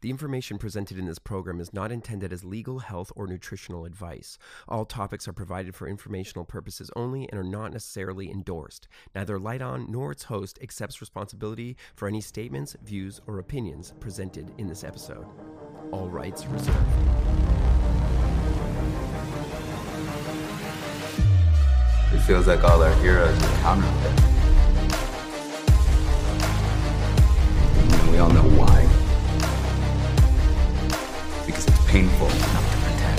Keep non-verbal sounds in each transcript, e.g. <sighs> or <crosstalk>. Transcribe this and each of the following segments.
The information presented in this program is not intended as legal, health, or nutritional advice. All topics are provided for informational purposes only and are not necessarily endorsed. Neither Light On nor its host accepts responsibility for any statements, views, or opinions presented in this episode. All rights reserved. It feels like all our heroes are counterfeit. We all know why. Painful enough to pretend.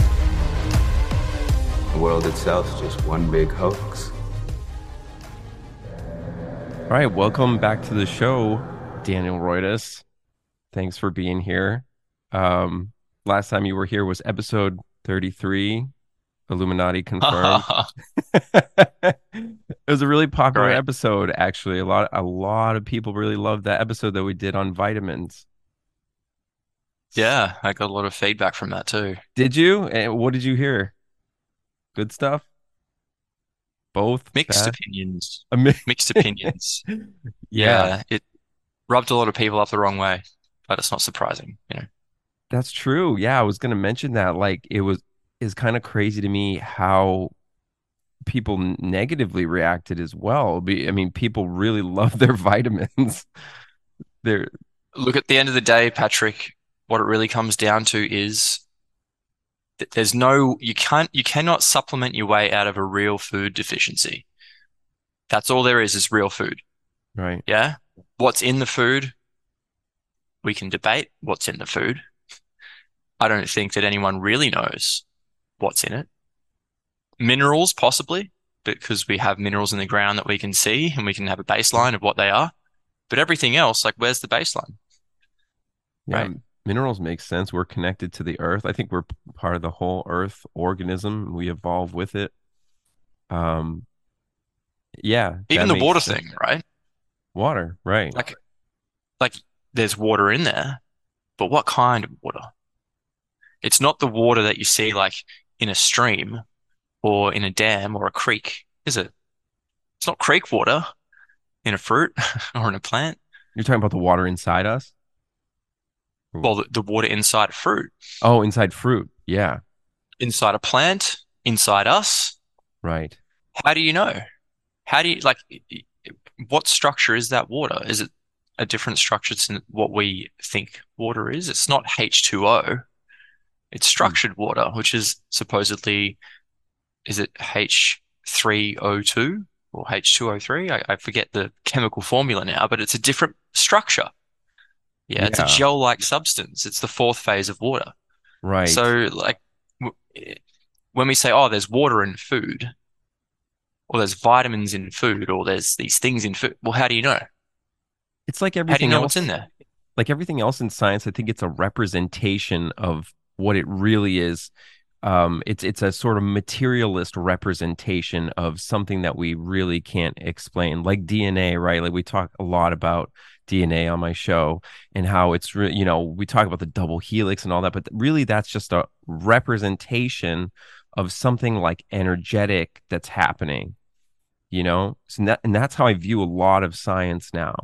The world itself's just one big hoax. All right, welcome back to the show, Daniel Roytas. Thanks for being here. Um, last time you were here was episode 33, Illuminati confirmed. <laughs> <laughs> it was a really popular Right. episode, actually. A lot, a lot of people really loved that episode that we did on vitamins. Yeah, I got a lot of feedback from that too. Did you? And what did you hear? Good stuff. Both Mixed bad? opinions. <laughs> Mixed opinions. <laughs> yeah. Yeah, it rubbed a lot of people up the wrong way, but it's not surprising, you know. That's true. Yeah, I was going to mention that. Like, it was is kind of crazy to me how people negatively reacted as well. I mean, people really <laughs> love their vitamins. They're Look, at the end of the day, Patrick, what it really comes down to is that there's no, you can't, you cannot supplement your way out of a real food deficiency. That's all there is, is real food. right. Yeah. What's in the food? We can debate what's in the food. I don't think that anyone really knows what's in it. Minerals, possibly, because we have minerals in the ground that we can see and we can have a baseline of what they are. But everything else, like, where's the baseline? Yeah, Right. Minerals make sense. We're connected to the earth. I think we're part of the whole earth organism. We evolve with it. Um, yeah, Even the water sense. thing, right? Water, right. Like, like there's water in there, but what kind of water? It's not the water that you see like in a stream or in a dam or a creek, is it? It's not creek water in a fruit <laughs> or in a plant. You're talking about the water inside us? Well, the, the water inside fruit, Oh, inside fruit. Yeah, inside a plant, inside us. right. How do you know? How do you like what structure is that water? Is it a different structure to what we think water is? It's not H2O. It's hmm. structured water, which is supposedly, is it H3O2 or H2O3? I, I forget the chemical formula now, but it's a different structure. Yeah, it's a gel-like substance. It's the fourth phase of water. Right. So, like, w- when we say, oh, there's water in food, or there's vitamins in food, or there's these things in food, well, how do you know? it's like everything. How do you know else. what's in there? like everything else in science, I think it's a representation of what it really is. Um, it's it's a sort of materialist representation of something that we really can't explain, like DNA, right? Like we talk a lot about DNA on my show and how it's re- you know we talk about the double helix and all that, but really that's just a representation of something like energetic that's happening, you know. So that, and that's how I view a lot of science now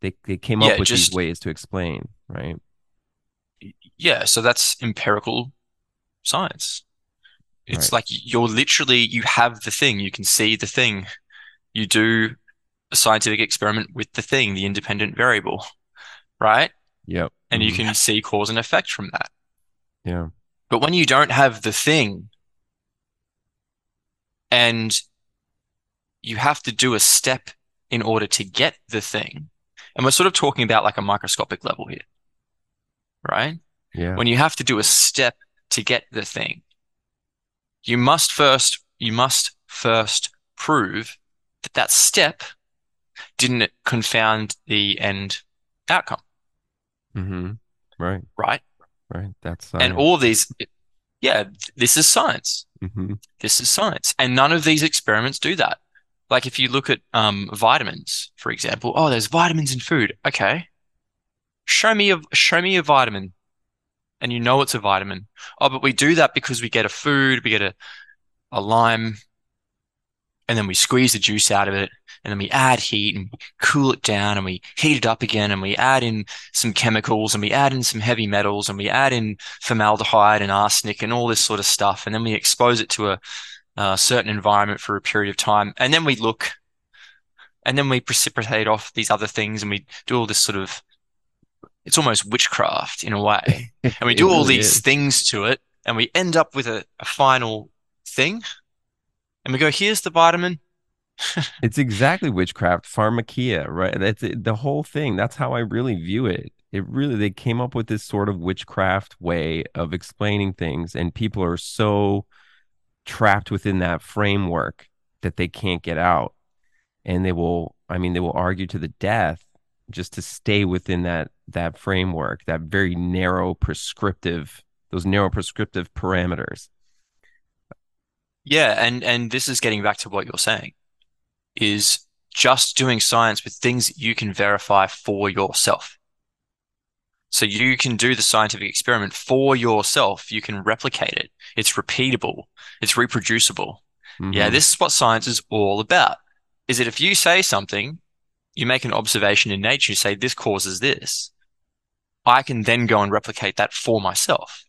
they they came Yeah, up with just- these ways to explain, right? Yeah, so that's empirical science. It's Right. like you're literally, you have the thing, you can see the thing. You do a scientific experiment with the thing, the independent variable, right? Yep. And you Mhm. can see cause and effect from that. Yeah. But when you don't have the thing and you have to do a step in order to get the thing, and we're sort of talking about like a microscopic level here, right? Yeah. When you have to do a step to get the thing, you must first, you must first prove that that step didn't confound the end outcome, Mm-hmm. Right. right? Right. That's And science. all these, yeah, this is science. Mhm. This is science. And none of these experiments do that. Like if you look at um, vitamins, for example, oh, there's vitamins in food. Okay. Show me a show me a vitamin. And you know it's a vitamin. Oh, but we do that because we get a food, we get a a lime. And then we squeeze the juice out of it and then we add heat and cool it down and we heat it up again and we add in some chemicals and we add in some heavy metals and we add in formaldehyde and arsenic and all this sort of stuff. And then we expose it to a, a certain environment for a period of time. And then we look and then we precipitate off these other things and we do all this sort of it's almost witchcraft in a way. <laughs> And we do all these is. things to it and we end up with a, a final thing and we go, here's the vitamin. <laughs> it's exactly witchcraft, pharmakeia, right? That's it, the whole thing. That's how I really view it. It really, they came up with this sort of witchcraft way of explaining things, and people are so trapped within that framework that they can't get out. And they will, I mean, they will argue to the death just to stay within that that framework, that very narrow prescriptive, those narrow prescriptive parameters. Yeah, and and this is getting back to what you're saying, is just doing science with things you can verify for yourself. So you can do the scientific experiment for yourself. You can replicate it. It's repeatable. It's reproducible. Mm-hmm. Yeah, this is what science is all about. Is that if you say something, you make an observation in nature, you say this causes this, I can then go and replicate that for myself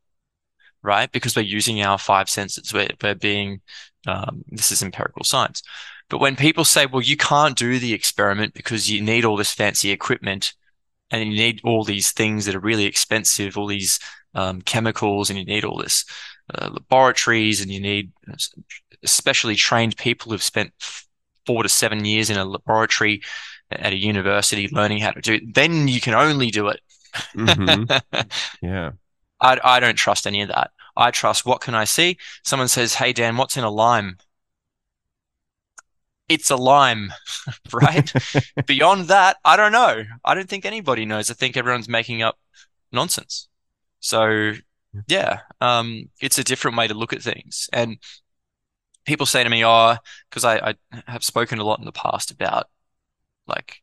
right? Because we're using our five senses. We're, we're being, um, this is empirical science. But when people say, well, you can't do the experiment because you need all this fancy equipment and you need all these things that are really expensive, all these um, chemicals, and you need all this uh, laboratories, and you need especially trained people who've spent four to seven years in a laboratory at a university learning how to do it, then you can only do it. mm-hmm. <laughs> Yeah. I, I don't trust any of that. I trust what can I see? Someone says, Hey, Dan, what's in a lime? It's a lime, <laughs> right? <laughs> Beyond that, I don't know. I don't think anybody knows. I think everyone's making up nonsense. So, yeah, um, it's a different way to look at things. And people say to me, Oh, because I, I have spoken a lot in the past about like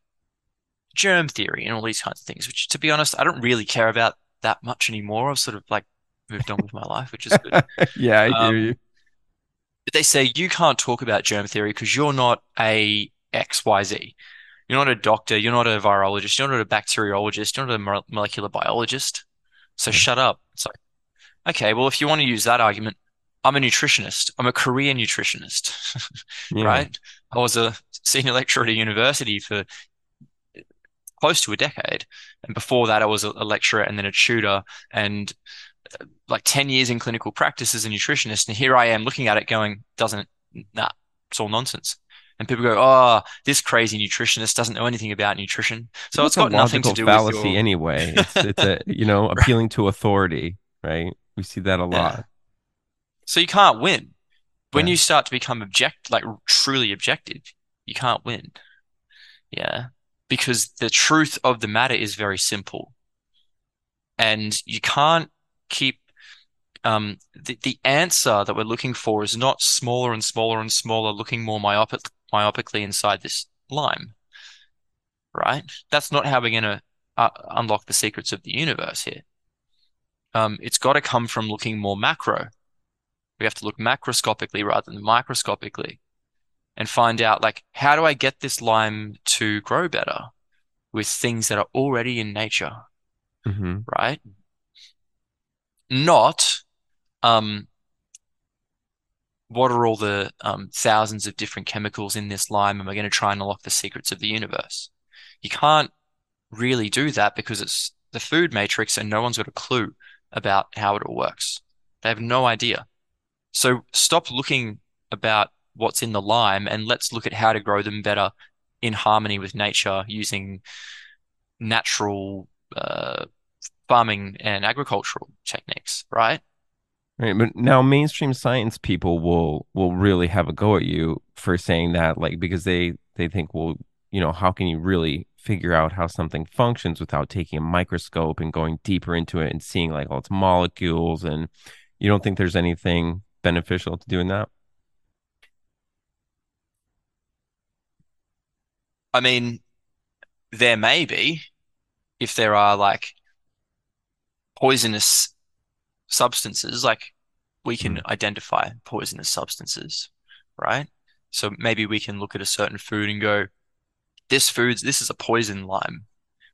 germ theory and all these kinds of things, which to be honest, I don't really care about that much anymore. I've sort of like moved on with my life, which is good. <laughs> yeah, I um, hear you. But they say you can't talk about germ theory because you're not a XYZ. You're not a doctor. You're not a virologist. You're not a bacteriologist. You're not a molecular biologist. So mm. shut up. It's like, okay, well, if you want to use that argument, I'm a nutritionist. I'm a career nutritionist, <laughs> yeah. right? I was a senior lecturer at a university for close to a decade. And before that, I was a, lecturer and then a tutor and like 10 years in clinical practice as a nutritionist. And here I am looking at it going, doesn't, nah, it's all nonsense. And people go, oh, this crazy nutritionist doesn't know anything about nutrition. So it's, it's got nothing to do fallacy with your... anyway. <laughs> It's, it's a, you know, appealing to authority, right? We see that a lot. Yeah. So you can't win. When yeah. you start to become object, like truly objective, you can't win. Yeah because the truth of the matter is very simple. And you can't keep um, the, the answer that we're looking for is not smaller and smaller and smaller, looking more myopic, myopically inside this lime, right? That's not how we're going to uh, unlock the secrets of the universe here. Um, it's got to come from looking more macro. We have to look macroscopically rather than microscopically and find out like how do I get this lime to grow better with things that are already in nature, mm-hmm. right? Not um, what are all the um, thousands of different chemicals in this lime, and we're going to try and unlock the secrets of the universe. You can't really do that because it's the food matrix, and no one's got a clue about how it all works. They have no idea. So stop looking about what's in the lime and let's look at how to grow them better in harmony with nature using natural uh, farming and agricultural techniques, right? Right, but now mainstream science people will will really have a go at you for saying that, like because they they think, well, you know, how can you really figure out how something functions without taking a microscope and going deeper into it and seeing like all its molecules and you don't think there's anything beneficial to doing that? I mean, there may be if there are like poisonous substances, like we can mm. identify poisonous substances, right? So maybe we can look at a certain food and go, this food's this is a poison lime,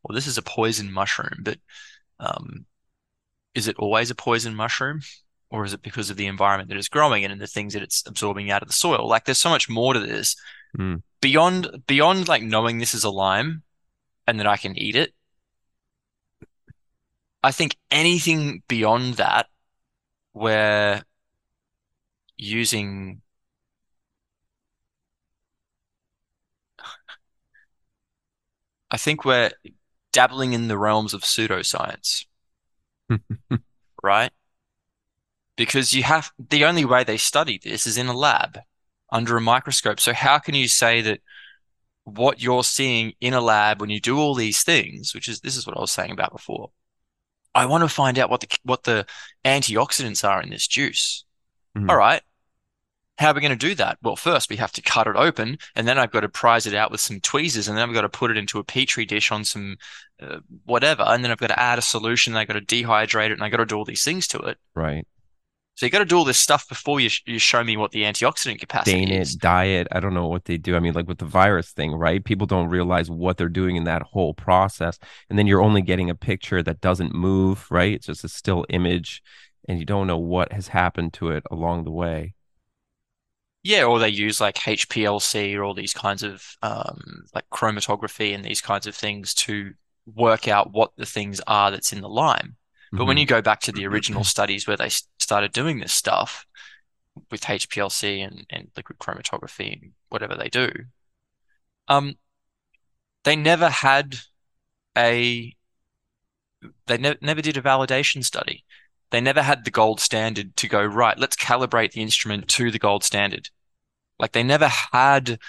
or this is a poison mushroom. But um, is it always a poison mushroom? Or is it because of the environment that it's growing in and the things that it's absorbing out of the soil? Like there's so much more to this. Mm. Beyond beyond like knowing this is a lime and that I can eat it, I think anything beyond that, we're using I think we're dabbling in the realms of pseudoscience, <laughs> right? Because you have the only way they study this is in a lab under a microscope. So how can you say that what you're seeing in a lab when you do all these things, which is this is what I was saying about before. I want to find out what the what the antioxidants are in this juice. Mhm. All right. How are we going to do that? Well, first we have to cut it open, and then I've got to prise it out with some tweezers, and then I've got to put it into a petri dish on some uh, whatever, and then I've got to add a solution. And I've got to dehydrate it, and I've got to do all these things to it. Right. So you got to do all this stuff before you sh- you show me what the antioxidant capacity it, is. it. I don't know what they do. I mean, like with the virus thing, right? People don't realize what they're doing in that whole process. And then you're only getting a picture that doesn't move, right? It's just a still image and you don't know what has happened to it along the way. Yeah, or they use like HPLC or all these kinds of um, like chromatography and these kinds of things to work out what the things are that's in the lime. But when Mhm. you go back to the original studies where they started doing this stuff with HPLC and, and liquid chromatography and whatever they do, um, they never had a they ne never did a validation study. They never had the gold standard to go, right, let's calibrate the instrument to the gold standard. Like they never had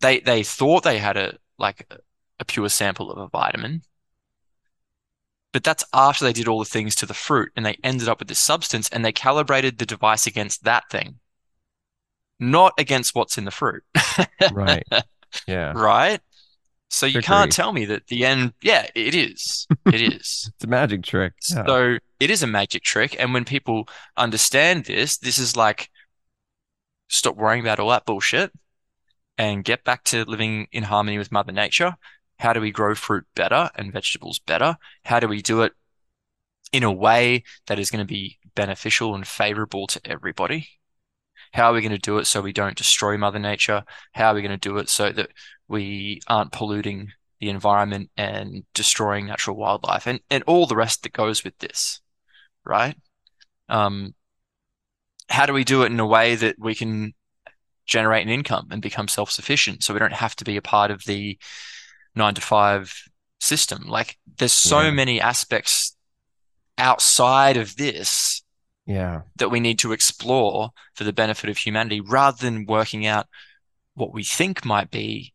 they they thought they had a like a pure sample of a vitamin. But that's after they did all the things to the fruit and they ended up with this substance and they calibrated the device against that thing, not against what's in the fruit. Right. Yeah. <laughs> Right? So you Trickery. can't tell me that the end, yeah, it is. <laughs> It is. It's a magic trick. Yeah. So it is a magic trick. And when people understand this, this is like, stop worrying about all that bullshit and get back to living in harmony with Mother Nature. How do we grow fruit better and vegetables better? How do we do it in a way that is going to be beneficial and favorable to everybody? How are we going to do it so we don't destroy Mother Nature? How are we going to do it so that we aren't polluting the environment and destroying natural wildlife and, and all the rest that goes with this, right? Um, how do we do it in a way that we can generate an income and become self-sufficient so we don't have to be a part of the nine to five system? Like there's so Yeah. many aspects outside of this yeah. that we need to explore for the benefit of humanity rather than working out what we think might be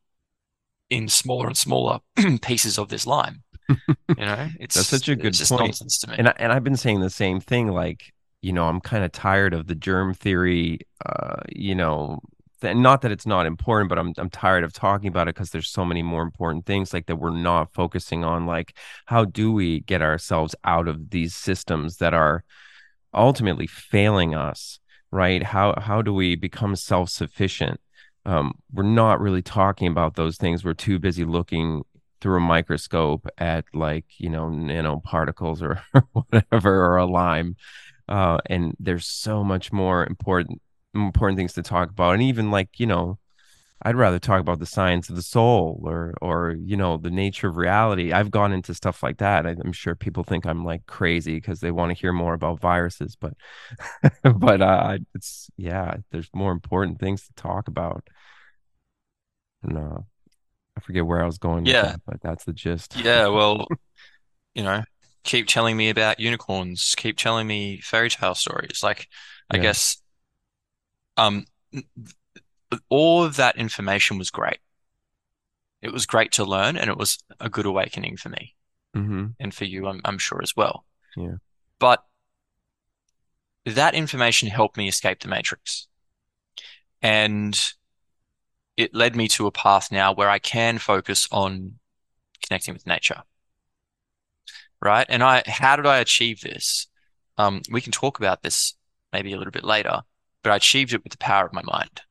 in smaller and smaller <clears throat> pieces of this line <laughs> You know, it's That's such a good point. nonsense to me. And I, and I've been saying the same thing. Like, you know, I'm kind of tired of the germ theory. Uh, you know, th- not that it's not important, but I'm I'm tired of talking about it because there's so many more important things like that we're not focusing on. Like, how do we get ourselves out of these systems that are ultimately failing us? Right? How how do we become self sufficient? Um, we're not really talking about those things. We're too busy looking through a microscope at like you know nanoparticles or <laughs> whatever or a lime uh and there's so much more important important things to talk about and even like you know i'd rather talk about the science of the soul or or you know the nature of reality i've gone into stuff like that i'm sure people think i'm like crazy because they want to hear more about viruses but <laughs> but uh it's yeah there's more important things to talk about no I forget where I was going Yeah. that, but that's the gist. Yeah, <laughs> well, you know, keep telling me about unicorns, keep telling me fairy tale stories. Like, I guess, um, all of that information was great. It was great to learn, and it was a good awakening for me hmm and for you, I'm, I'm sure as well. Yeah. But that information helped me escape the matrix. And it led me to a path now where I can focus on connecting with nature. Right? And I, how did I achieve this? Um, we can talk about this maybe a little bit later, but I achieved it with the power of my mind.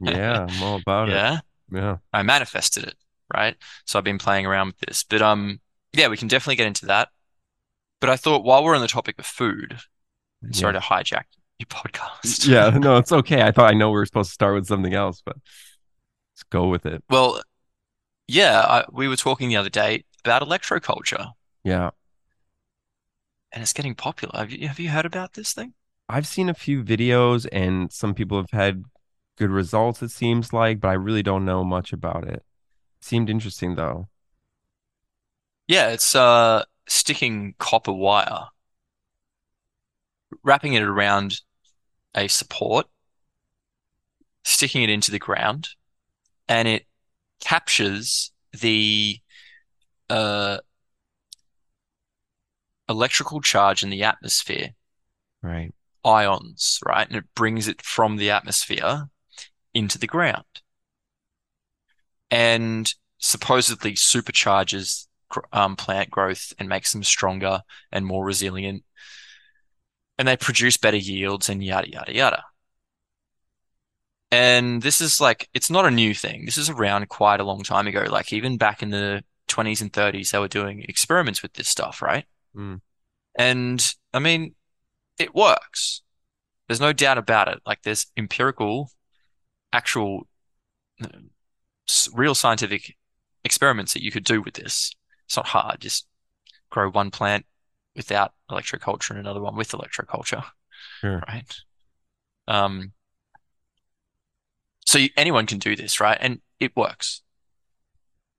Yeah, I'm all about it. Yeah. Yeah. I manifested it, right? So I've been playing around with this. But um yeah, we can definitely get into that. But I thought while we're on the topic of food, sorry to hijack your podcast. Yeah, no, it's okay. I thought I know we were supposed to start with something else, but let's go with it. Well, yeah, I, we were talking the other day about electroculture, Yeah. and it's getting popular. Have you have you heard about this thing? I've seen a few videos and some people have had good results, it seems like, but I really don't know much about it. Seemed interesting though. Yeah, it's uh sticking copper wire, wrapping it around a support, sticking it into the ground, and it captures the uh electrical charge in the atmosphere, Right. Ions, right? And it brings it from the atmosphere into the ground. And supposedly supercharges um, plant growth and makes them stronger and more resilient. And they produce better yields and yada, yada, yada. And this is like, it's not a new thing. This is around quite a long time ago. Like even back in the 20s and 30s, they were doing experiments with this stuff, right? Mm. And I mean, it works. There's no doubt about it. Like there's empirical, actual, real scientific experiments that you could do with this. It's not hard. Just grow one plant without electroculture and another one with electroculture, Sure. right? Um, so you, anyone can do this, right? And it works.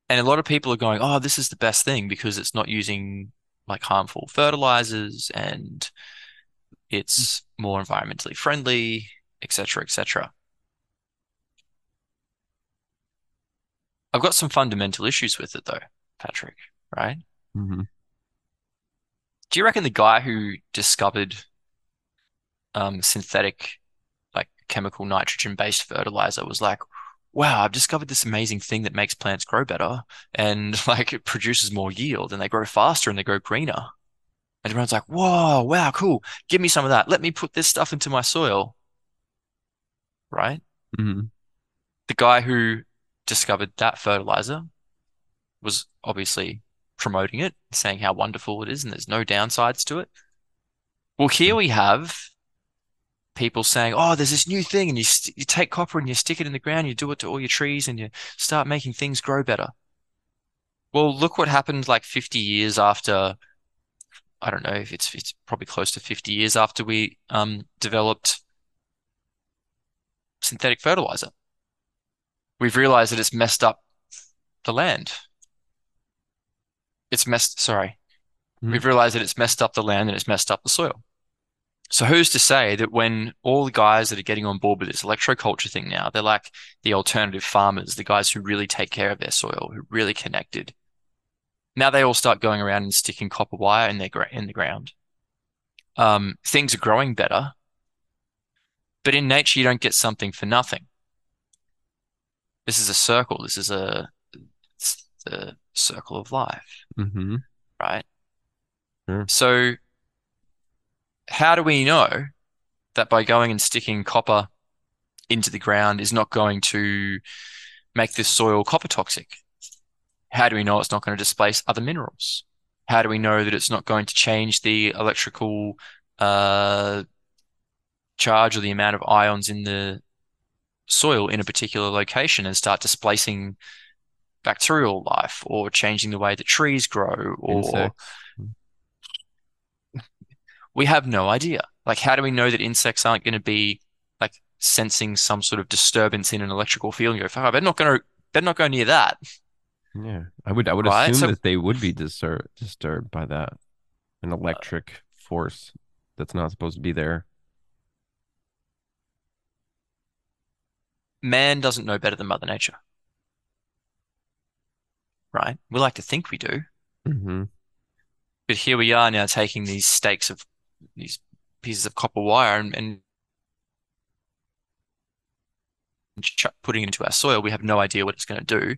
And a lot of people are going, "Oh, this is the best thing because it's not using like harmful fertilizers and it's more environmentally friendly, etc., etc." I've got some fundamental issues with it though, Patrick, right? hmm Do you reckon the guy who discovered um, synthetic, like chemical nitrogen-based fertilizer was like, wow, I've discovered this amazing thing that makes plants grow better and <laughs> like it produces more yield and they grow faster and they grow greener. And everyone's like, whoa, wow, cool. Give me some of that. Let me put this stuff into my soil. Right? hmm The guy who discovered that fertilizer was obviously promoting it, saying how wonderful it is and there's no downsides to it. Well, here we have people saying, "Oh, there's this new thing, and you st you take copper and you stick it in the ground, you do it to all your trees, and you start making things grow better." Well, look what happened like 50 years after. I don't know if it's it's probably close to 50 years after we um developed synthetic fertilizer. We've realized that it's messed up the land. It's messed, sorry. Mhm. We've realized that it's messed up the land and it's messed up the soil. So who's to say that when all the guys that are getting on board with this electroculture thing now, they're like the alternative farmers, the guys who really take care of their soil, who really connected. Now they all start going around and sticking copper wire in their gra in the ground. Um, things are growing better, but in nature you don't get something for nothing. This is a circle. This is a the circle of life, hmm right? Sure. So how do we know that by going and sticking copper into the ground is not going to make this soil copper toxic? How do we know it's not going to displace other minerals? How do we know that it's not going to change the electrical uh, charge or the amount of ions in the soil in a particular location and start displacing bacterial life or changing the way that trees grow or Insects. <laughs> we have no idea. Like, how do we know that insects aren't going to be like sensing some sort of disturbance in an electrical field and go, fuck, I better not go, better not go near that. Yeah, I would I would Right, assume so- that they would be distur disturbed by that, an electric force that's not supposed to be there. Man doesn't know better than Mother Nature. Right? We like to think we do, hmm but here we are now taking these stakes of these pieces of copper wire and, and putting it into our soil. We have no idea what it's going to do.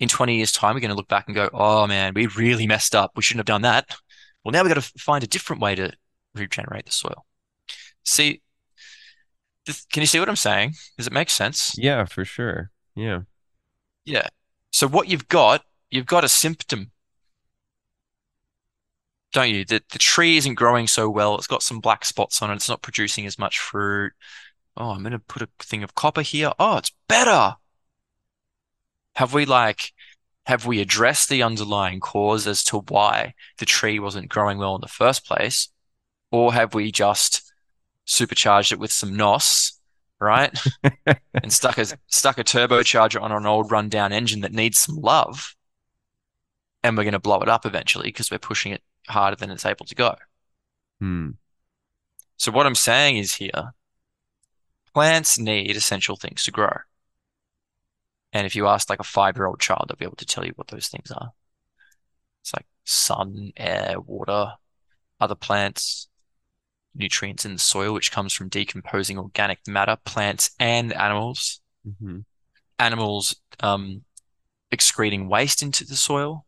In 20 years' time, we're going to look back and go, oh man, we really messed up. We shouldn't have done that. Well, now we've got to find a different way to regenerate the soil. See, Th- Can you see what I'm saying? Does it make sense? Yeah, for sure. Yeah. Yeah. So what you've got, you've got a symptom, don't you? That the tree isn't growing so well. It's got some black spots on it. It's not producing as much fruit. Oh, I'm gonna put a thing of copper here. Oh, it's better. Have we like, have we addressed the underlying cause as to why the tree wasn't growing well in the first place? Or have we just supercharged it with some NOS, right? <laughs> And stuck a stuck a turbocharger on an old rundown engine that needs some love, and we're going to blow it up eventually because we're pushing it harder than it's able to go. Hmm. So what I'm saying is here, plants need essential things to grow. And if you ask like a five-year-old child, they'll be able to tell you what those things are. It's like sun, air, water, other plants, nutrients in the soil, which comes from decomposing organic matter, plants and animals. hmm Animals um, excreting waste into the soil,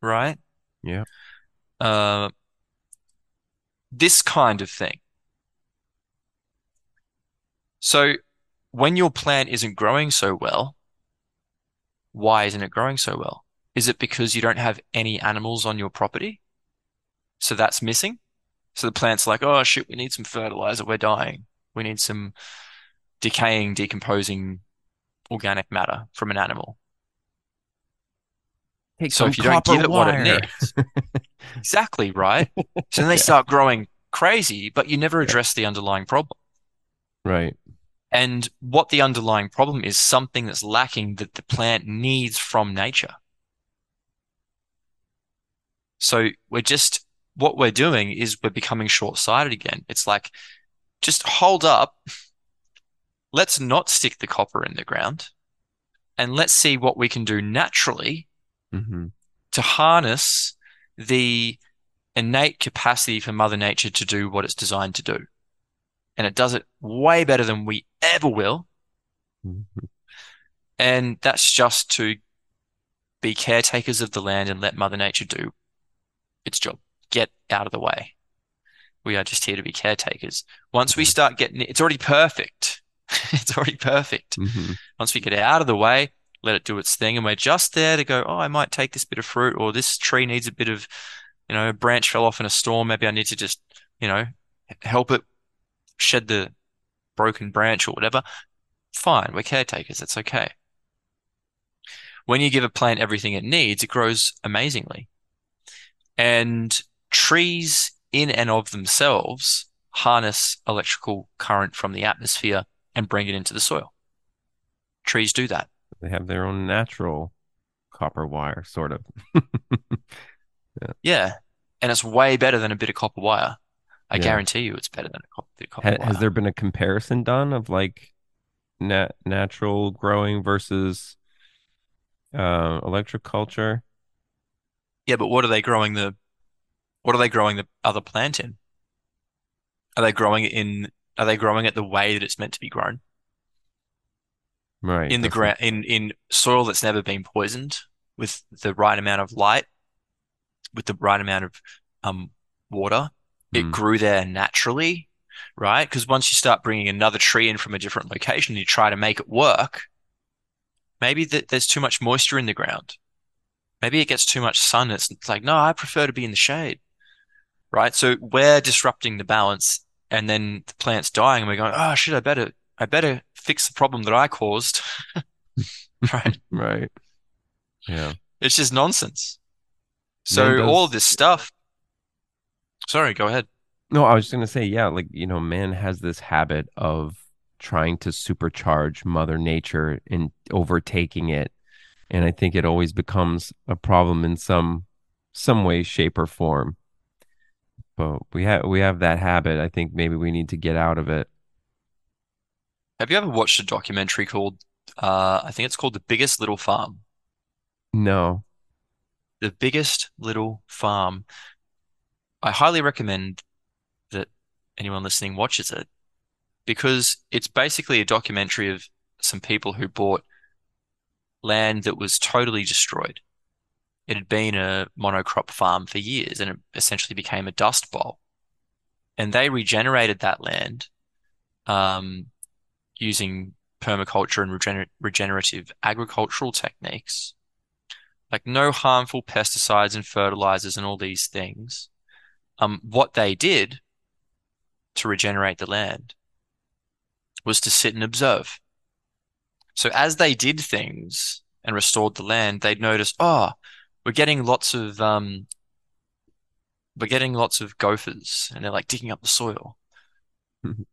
right? Yeah. Uh, this kind of thing. So when your plant isn't growing so well, why isn't it growing so well? Is it because you don't have any animals on your property? So that's missing? So the plant's like, oh shit, we need some fertilizer. We're dying. We need some decaying, decomposing organic matter from an animal. Take So if you don't give it what it needs, <laughs> exactly, right? <laughs> So then they Yeah. start growing crazy, but you never address the underlying problem. Right. And what the underlying problem is something that's lacking that the plant needs from nature. So we're just, what we're doing is we're becoming short-sighted again. It's like, just hold up. Let's not stick the copper in the ground and let's see what we can do naturally hmm to harness the innate capacity for Mother Nature to do what it's designed to do. And it does it way better than we ever will. And that's just to be caretakers of the land and let Mother Nature do its job. Get out of the way. We are just here to be caretakers. Once we Mhm. start getting it's already perfect. <laughs> It's already perfect. hmm Once we get out of the way, let it do its thing, and we're just there to go, oh, I might take this bit of fruit, or this tree needs a bit of, you know, a branch fell off in a storm. Maybe I need to just, you know, help it shed the broken branch or whatever. Fine, we're caretakers. That's okay. When you give a plant everything it needs, it grows amazingly. And trees, in and of themselves, harness electrical current from the atmosphere and bring it into the soil. Trees do that. They have their own natural copper wire, sort of. <laughs> Yeah. And it's way better than a bit of copper wire. I Yeah. guarantee you it's better than a cop- copper Ha- has there been a comparison done of like nat natural growing versus uh, electric culture? Yeah, but what are they growing the what are they growing the other plant in? Are they growing it in are they growing it the way that it's meant to be grown? Right. In the ground in in soil that's never been poisoned with the right amount of light, with the right amount of um water. It Hmm. grew there naturally, right? Because once you start bringing another tree in from a different location, you try to make it work. Maybe that there's too much moisture in the ground. Maybe it gets too much sun. It's, it's like, no, I prefer to be in the shade, right? So we're disrupting the balance, and then the plant's dying, and we're going, oh shit, I better, I better fix the problem that I caused, <laughs> right? <laughs> Right. Yeah. It's just nonsense. So all this stuff. Sorry, go ahead. No, I was just gonna say, yeah, like, you know, man has this habit of trying to supercharge Mother Nature and overtaking it. And I think it always becomes a problem in some some way, shape, or form. But we have we have that habit. I think maybe we need to get out of it. Have you ever watched a documentary called, uh, I think it's called The Biggest Little Farm? No. The Biggest Little Farm. I highly recommend that anyone listening watches it because it's basically a documentary of some people who bought land that was totally destroyed. It had been a monocrop farm for years and it essentially became a dust bowl. And they regenerated that land um, using permaculture and regener regenerative agricultural techniques, like no harmful pesticides and fertilizers and all these things. Um, what they did to regenerate the land was to sit and observe. So as they did things and restored the land, they'd notice, oh, we're getting lots of um, we're getting lots of gophers, and they're like digging up the soil. Mhm.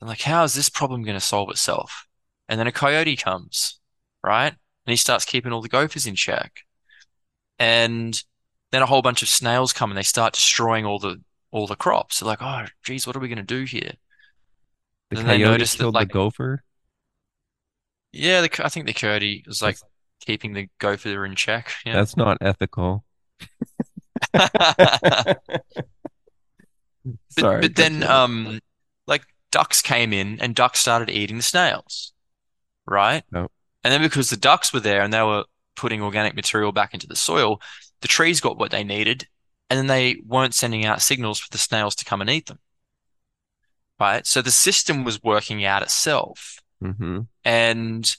I'm like, how is this problem going to solve itself? And then a coyote comes, right? And he starts keeping all the gophers in check. And then a whole bunch of snails come and they start destroying all the all the crops. They're like, oh, geez, what are we going to do here? The Then they noticed that, like- the gopher. Yeah, the, I think the coyote was like That's- keeping the gopher in check. Yeah. That's not ethical. <laughs> But, Sorry. but then, um, like ducks came in and ducks started eating the snails, right? Yep. And then because the ducks were there and they were putting organic material back into the soil, the trees got what they needed, and then they weren't sending out signals for the snails to come and eat them, right? So the system was working out itself, Mhm. and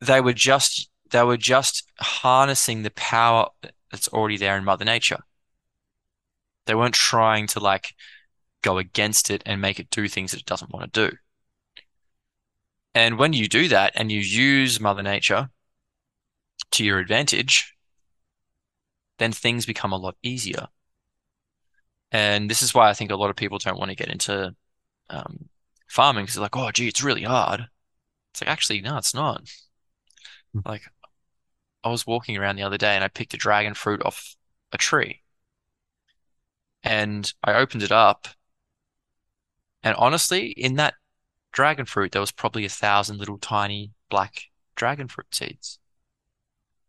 they were just they were just harnessing the power that's already there in Mother Nature. They weren't trying to like go against it and make it do things that it doesn't want to do. And when you do that and you use Mother Nature to your advantage, then things become a lot easier. And this is why I think a lot of people don't want to get into um, farming because they're like, oh, gee, it's really hard. It's like, actually, no, it's not. Like, I was walking around the other day and I picked a dragon fruit off a tree. And I opened it up. And honestly, in that dragon fruit, there was probably a thousand little tiny black dragon fruit seeds.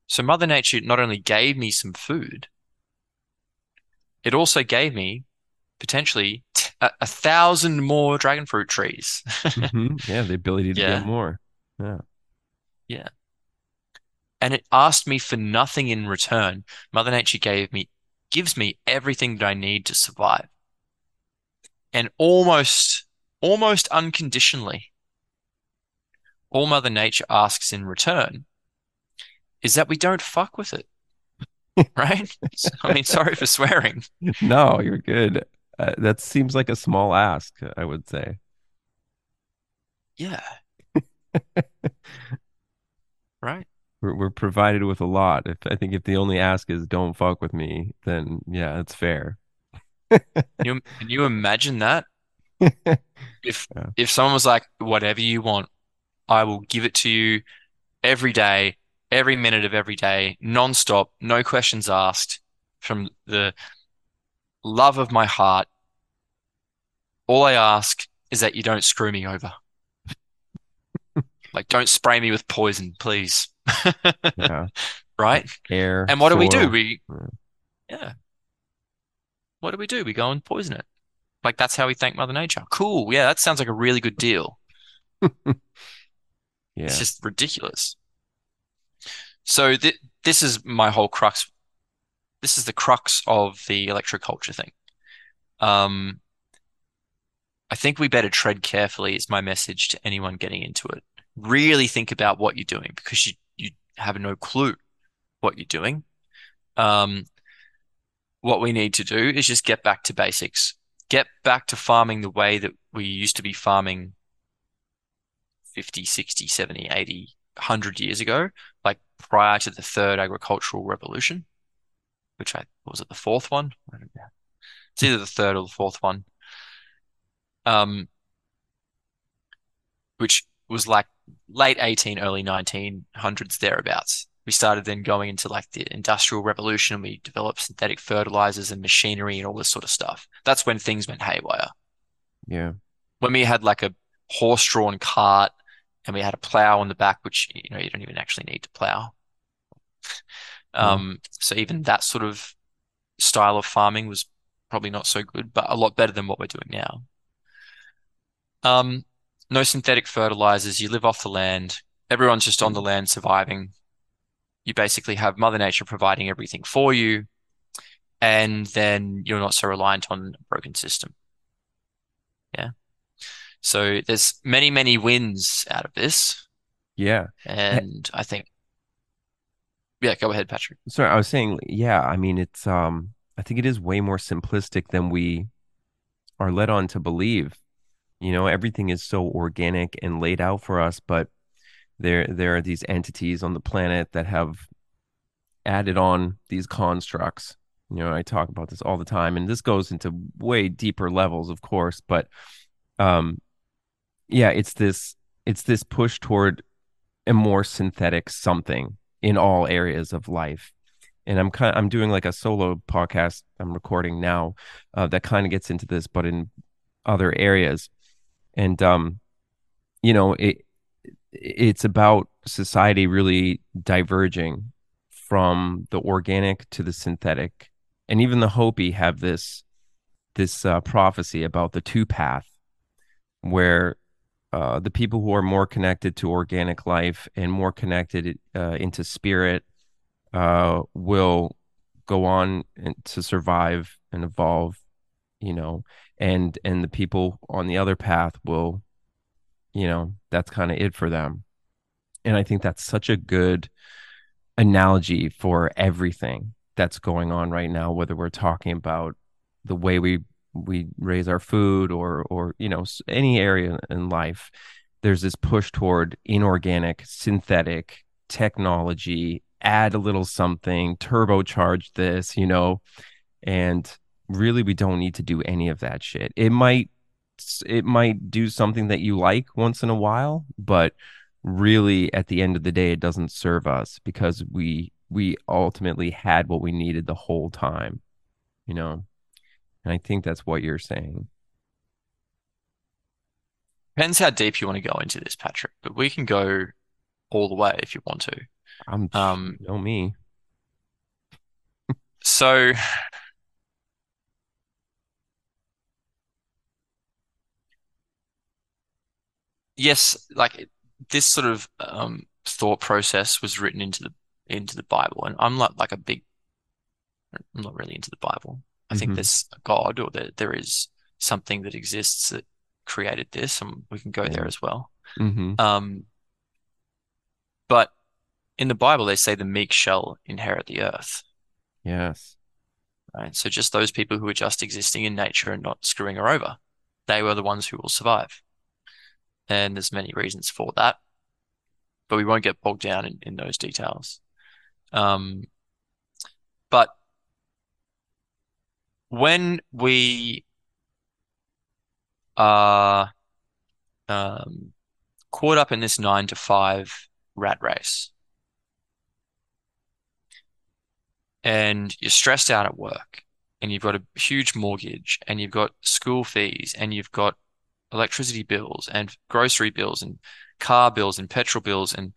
So Mother Nature not only gave me some food, it also gave me potentially t- a, a thousand more dragon fruit trees. <laughs> Mhm. Yeah, the ability to Yeah. get more. Yeah. Yeah. And it asked me for nothing in return. Mother Nature gave me, gives me everything that I need to survive. And almost, almost unconditionally, all Mother Nature asks in return is that we don't fuck with it. <laughs> Right? I mean, sorry for swearing. No, you're good. Uh, that seems like a small ask, I would say. Yeah. <laughs> Right? We're, we're provided with a lot. If I think if the only ask is don't fuck with me, then yeah, it's fair. You, can you imagine that? <laughs> If Yeah. if someone was like, whatever you want, I will give it to you every day, every minute of every day, non-stop, no questions asked, from the love of my heart. All I ask is that you don't screw me over. Like, don't spray me with poison, please. <laughs> Yeah. Right? Air. And what do we do? We, Yeah. yeah. What do we do? We go and poison it. Like, that's how we thank Mother Nature. Cool. Yeah, that sounds like a really good deal. <laughs> Yeah. It's just ridiculous. So th this is my whole crux. This is the crux of the electroculture thing. Um, I think we better tread carefully is my message to anyone getting into it. Really think about what you're doing because you you have no clue what you're doing. Um, what we need to do is just get back to basics. Get back to farming the way that we used to be farming 50, 60, 70, 80, 100 years ago, prior to the third agricultural revolution, which I was it the fourth one? I don't know. It's either the third or the fourth one. Um, which was like late 18, early 1900s thereabouts. We started then going into like the industrial revolution. and We developed synthetic fertilizers and machinery and all this sort of stuff. That's when things went haywire Yeah. when we had like a horse-drawn cart and we had a plow on the back, which you know you don't even actually need to plow. Um, so even that sort of style of farming was probably not so good, but a lot better than what we're doing now. Um, no synthetic fertilizers. You live off the land. Everyone's just on the land surviving. You basically have Mother Nature providing everything for you, and then you're not so reliant on a broken system. Yeah. So there's many, many wins out of this. Yeah. And I think, yeah, go ahead, Patrick. Sorry, I was saying, yeah, I mean, it's, um, I think it is way more simplistic than we are led on to believe. You know, everything is so organic and laid out for us, but there, there are these entities on the planet that have added on these constructs. You know, I talk about this all the time, and this goes into way deeper levels, of course, but, um, yeah, it's this, it's this push toward a more synthetic something in all areas of life. And i'm kind of, i'm doing like a solo podcast i'm recording now uh, that kind of gets into this but in other areas. And um you know it it's about society really diverging from the organic to the synthetic. And even the hopi have this this uh, prophecy about the two path where uh, the people who are more connected to organic life and more connected uh, into spirit uh, will go on to survive and evolve, you know, and and the people on the other path will, you know, that's kind of it for them. And I think that's such a good analogy for everything that's going on right now, whether we're talking about the way we we raise our food or or you know any area in life there's this push toward inorganic synthetic technology add a little something turbocharge this you know and really we don't need to do any of that shit. It might it might do something that you like once in a while but really at the end of the day it doesn't serve us because we we ultimately had what we needed the whole time you know and I think that's what you're saying. Depends how deep you want to go into this, Patrick, but we can go all the way if you want to. I'm um know me. so yes, like this sort of um, thought process was written into the into the Bible, and I'm not like a big, I'm not really into the Bible. I think mm-hmm. there's a God or that there is something that exists that created this, and we can go yeah. there as well. Mm-hmm. Um, but in the Bible, they say the meek shall inherit the earth. Yes. Right. So just those people who are just existing in nature and not screwing her over, they were the ones who will survive. And there's many reasons for that, but we won't get bogged down in, in those details. Um, but when we are um, caught up in this nine to five rat race and you're stressed out at work and you've got a huge mortgage and you've got school fees and you've got electricity bills and grocery bills and car bills and petrol bills and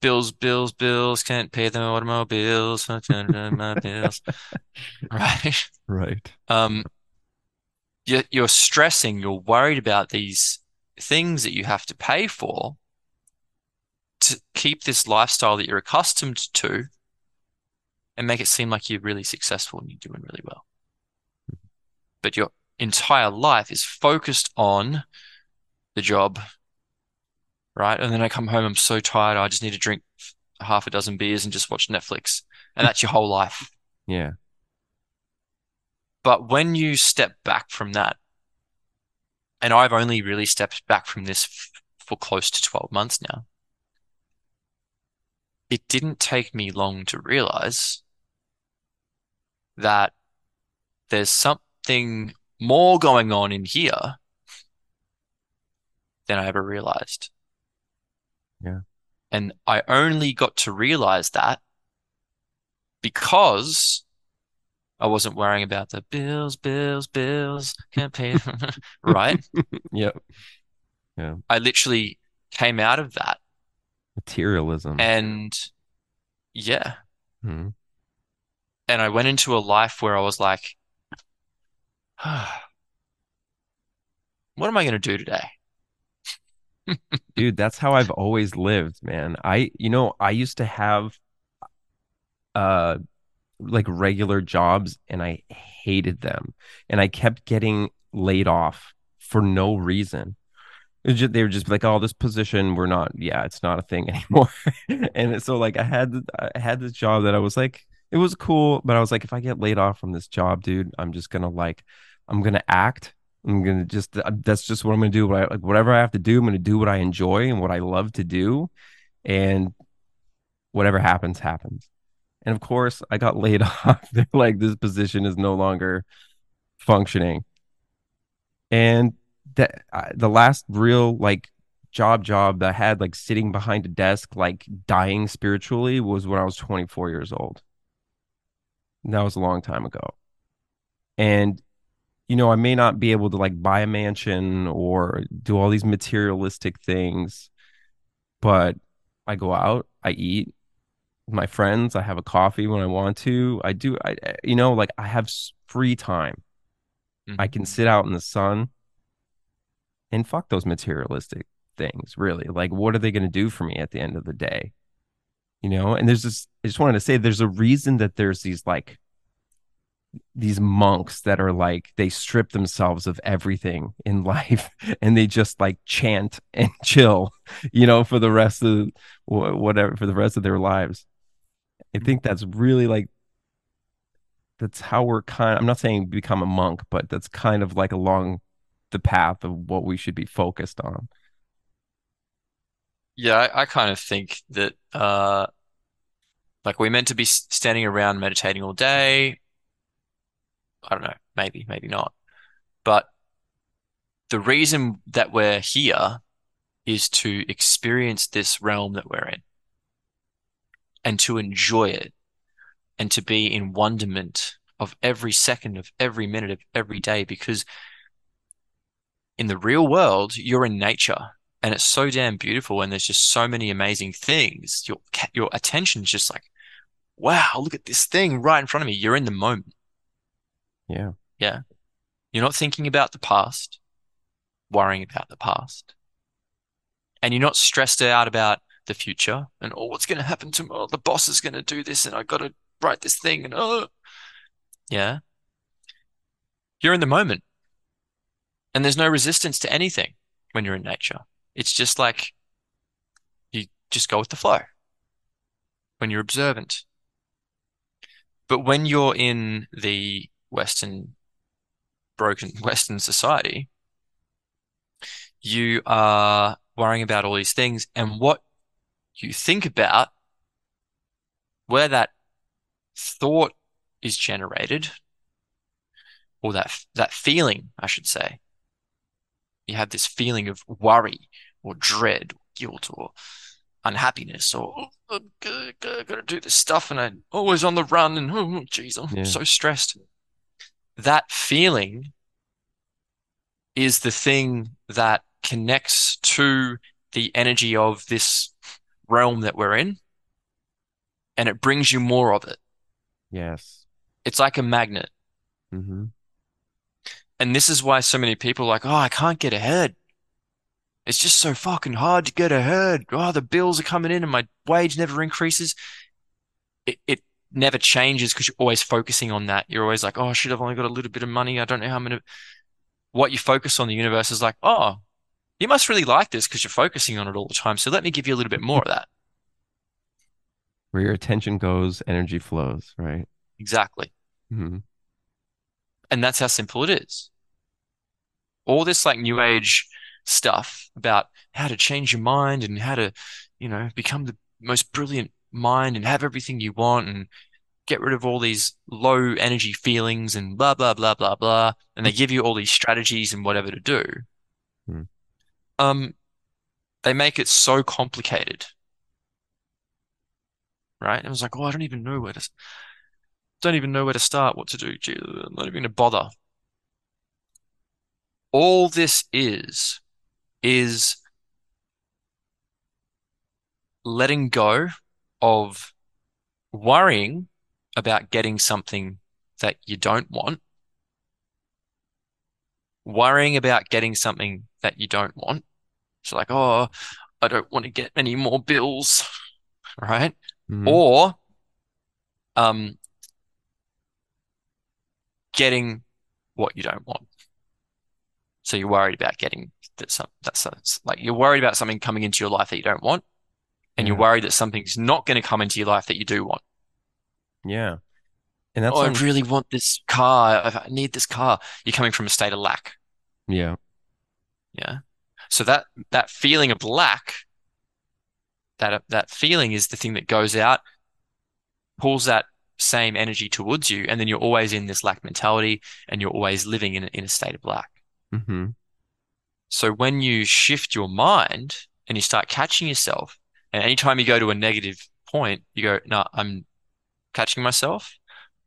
bills, bills, bills, can't pay the automobiles, my bills. <laughs> Right. Right. Um, you're, you're stressing, you're worried about these things that you have to pay for to keep this lifestyle that you're accustomed to and make it seem like you're really successful and you're doing really well. But your entire life is focused on the job, right? And then I come home, I'm so tired, I just need to drink half a dozen beers and just watch Netflix. And that's your whole life. Yeah. But when you step back from that, and I've only really stepped back from this f- for close to 12 months now, it didn't take me long to realize that there's something more going on in here than I ever realized. Yeah. And I only got to realize that because I wasn't worrying about the bills, bills, bills, can't pay. <laughs> right? <laughs> Yep. Yeah. I literally came out of that. Materialism. And yeah. Hmm. And I went into a life where I was like, <sighs> what am I going to do today? Dude, that's how I've always lived, man. I, you know, I used to have uh like regular jobs and I hated them. And I kept getting laid off for no reason. Just, they were just like, "Oh, this position, we're not. Yeah, it's not a thing <laughs> anymore." and so, like, I had I had this job that I was like, it was cool, but I was like, if I get laid off from this job, dude, I'm just gonna like, I'm gonna act. I'm gonna just uh, that's just what I'm gonna do. What I, like, whatever I have to do, I'm gonna do what I enjoy and what I love to do, and whatever happens, happens. And of course, I got laid <laughs> off. They're like, this position is no longer functioning. And that uh, the last real like job job that I had like sitting behind a desk like dying spiritually was when I was 24 years old. And that was a long time ago. And you know, I may not be able to like buy a mansion or do all these materialistic things, but I go out, I eat, with my friends. I have a coffee when I want to. I do. I you know like I have free time. Mm-hmm. I can sit out in the sun and fuck those materialistic things. Really, like what are they going to do for me at the end of the day? You know. And there's this. I just wanted to say there's a reason that there's these like these monks that are like they strip themselves of everything in <laughs> life and they just like chant and <laughs> chill you know for the rest of whatever for the rest of their lives I think that's really like that's how we're kind of, I'm not saying become a monk, but that's kind of like along the path of what we should be focused on. Yeah, I, I kind of think that uh like we're meant to be standing around meditating all day. I don't know, maybe, maybe not. But the reason that we're here is to experience this realm that we're in and to enjoy it and to be in wonderment of every second of every minute of every day because in the real world you're in nature and it's so damn beautiful and there's just so many amazing things. Your your attention's just like wow look at this thing right in front of me. You're in the moment yeah yeah you're not thinking about the past worrying about the past and you're not stressed out about the future and oh, what's going to happen to oh, the boss is going to do this and I got to write this thing and oh, yeah. You're in the moment, and there's no resistance to anything when you're in nature. It's just like you just go with the flow when you're observant. But when you're in the Western broken <laughs> Western society, you are worrying about all these things, and what you think about where that thought is generated or that that feeling I should say you have this feeling of worry or dread or guilt or unhappiness or oh, I'm gonna, do this stuff and I'm always on the run and oh, oh geez I'm yeah. so stressed that feeling is the thing that connects to the energy of this realm that we're in and it brings you more of it. Yes. It's like a magnet. Mm-hmm. And this is why so many people are like, oh, I can't get ahead. It's just so fucking hard to get ahead. Oh, the bills are coming in and my wage never increases. It, it never changes because you're always focusing on that. You're always like, oh, shit, I've only got a little bit of money. I don't know how I'm going to. What you focus on, the universe is like, oh, you must really like this because you're focusing on it all the time. So let me give you a little bit more of that. Where your attention goes, energy flows, right? Exactly. Mm-hmm. And that's how simple it is. All this like new age stuff about how to change your mind and how to, you know, become the most brilliant mind and have everything you want and get rid of all these low energy feelings and blah, blah, blah, blah, blah. And they give you all these strategies and whatever to do. Mm um, they make it so complicated, right? It was like, oh, I don't even know where to, don't even know where to start, what to do. Gee, I'm not even going to bother. All this is, is letting go of worrying about getting something that you don't want, worrying about getting something that you don't want, so like, oh, I don't want to get any more bills, <laughs> right? Mm. Or um, getting what you don't want. So you're worried about getting that some that's that's like you're worried about something coming into your life that you don't want, and you're worried that something's not going to come into your life that you do want. Yeah. And that's Oh, I really want this car. I need this car. You're coming from a state of lack. yeah. Yeah. So that that feeling of lack, that that feeling is the thing that goes out, pulls that same energy towards you, and then you're always in this lack mentality, and you're always living in a, in a state of lack. hmm So when you shift your mind and you start catching yourself, and anytime you go to a negative point, you go, no, I'm catching myself.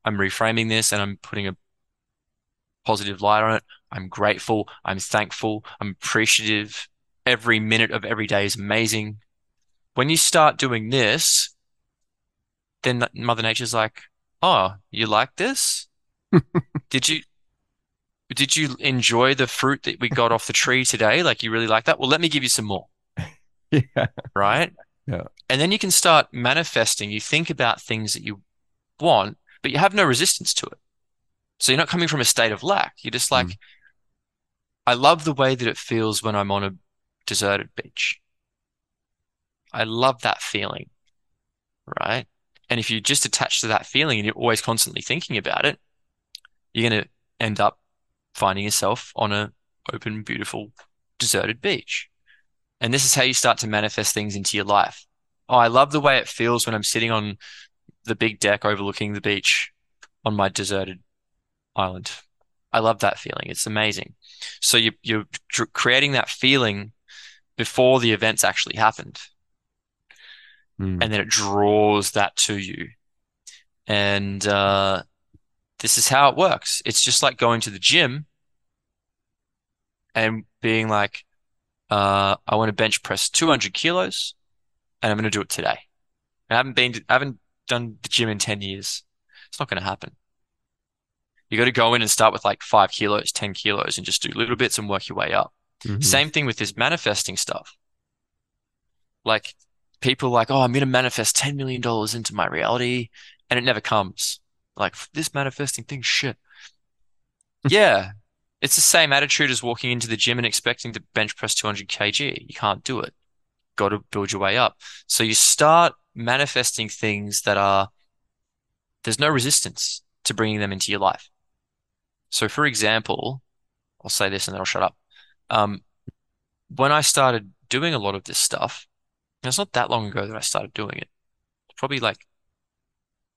I'm reframing this and I'm putting a positive light on it. I'm grateful. I'm thankful. I'm appreciative. Every minute of every day is amazing. When you start doing this, then Mother Nature's like, oh, you like this? <laughs> Did you did you enjoy the fruit that we got off the tree today? Like you really like that? Well, let me give you some more, <laughs> Yeah. right? Yeah. And then you can start manifesting. You think about things that you want, but you have no resistance to it. So you're not coming from a state of lack. You're just like, I love the way that it feels when I'm on a deserted beach. I love that feeling, right? And if you just attach to that feeling and you're always constantly thinking about it, you're going to end up finding yourself on a open, beautiful, deserted beach. And this is how you start to manifest things into your life. Oh, I love the way it feels when I'm sitting on the big deck overlooking the beach on my deserted island. I love that feeling. It's amazing. So you, you're creating that feeling before the events actually happened Mm. and then it draws that to you. And uh, this is how it works. It's just like going to the gym and being like, uh, I want to bench press 200 kilos and I'm going to do it today. I haven't been, I haven't done the gym in 10 years. It's not going to happen. You got to go in and start with like five kilos, 10 kilos, and just do little bits and work your way up. Mhm. Same thing with this manifesting stuff. Like people are like, oh, I'm going to manifest $10 million into my reality, and it never comes. Like this manifesting thing, shit. <laughs> Yeah, it's the same attitude as walking into the gym and expecting to bench press 200 kg. You can't do it. Got to build your way up. So you start manifesting things that are, there's no resistance to bringing them into your life. So, for example, I'll say this and then I'll shut up. Um, when I started doing a lot of this stuff, it's not that long ago that I started doing it, probably like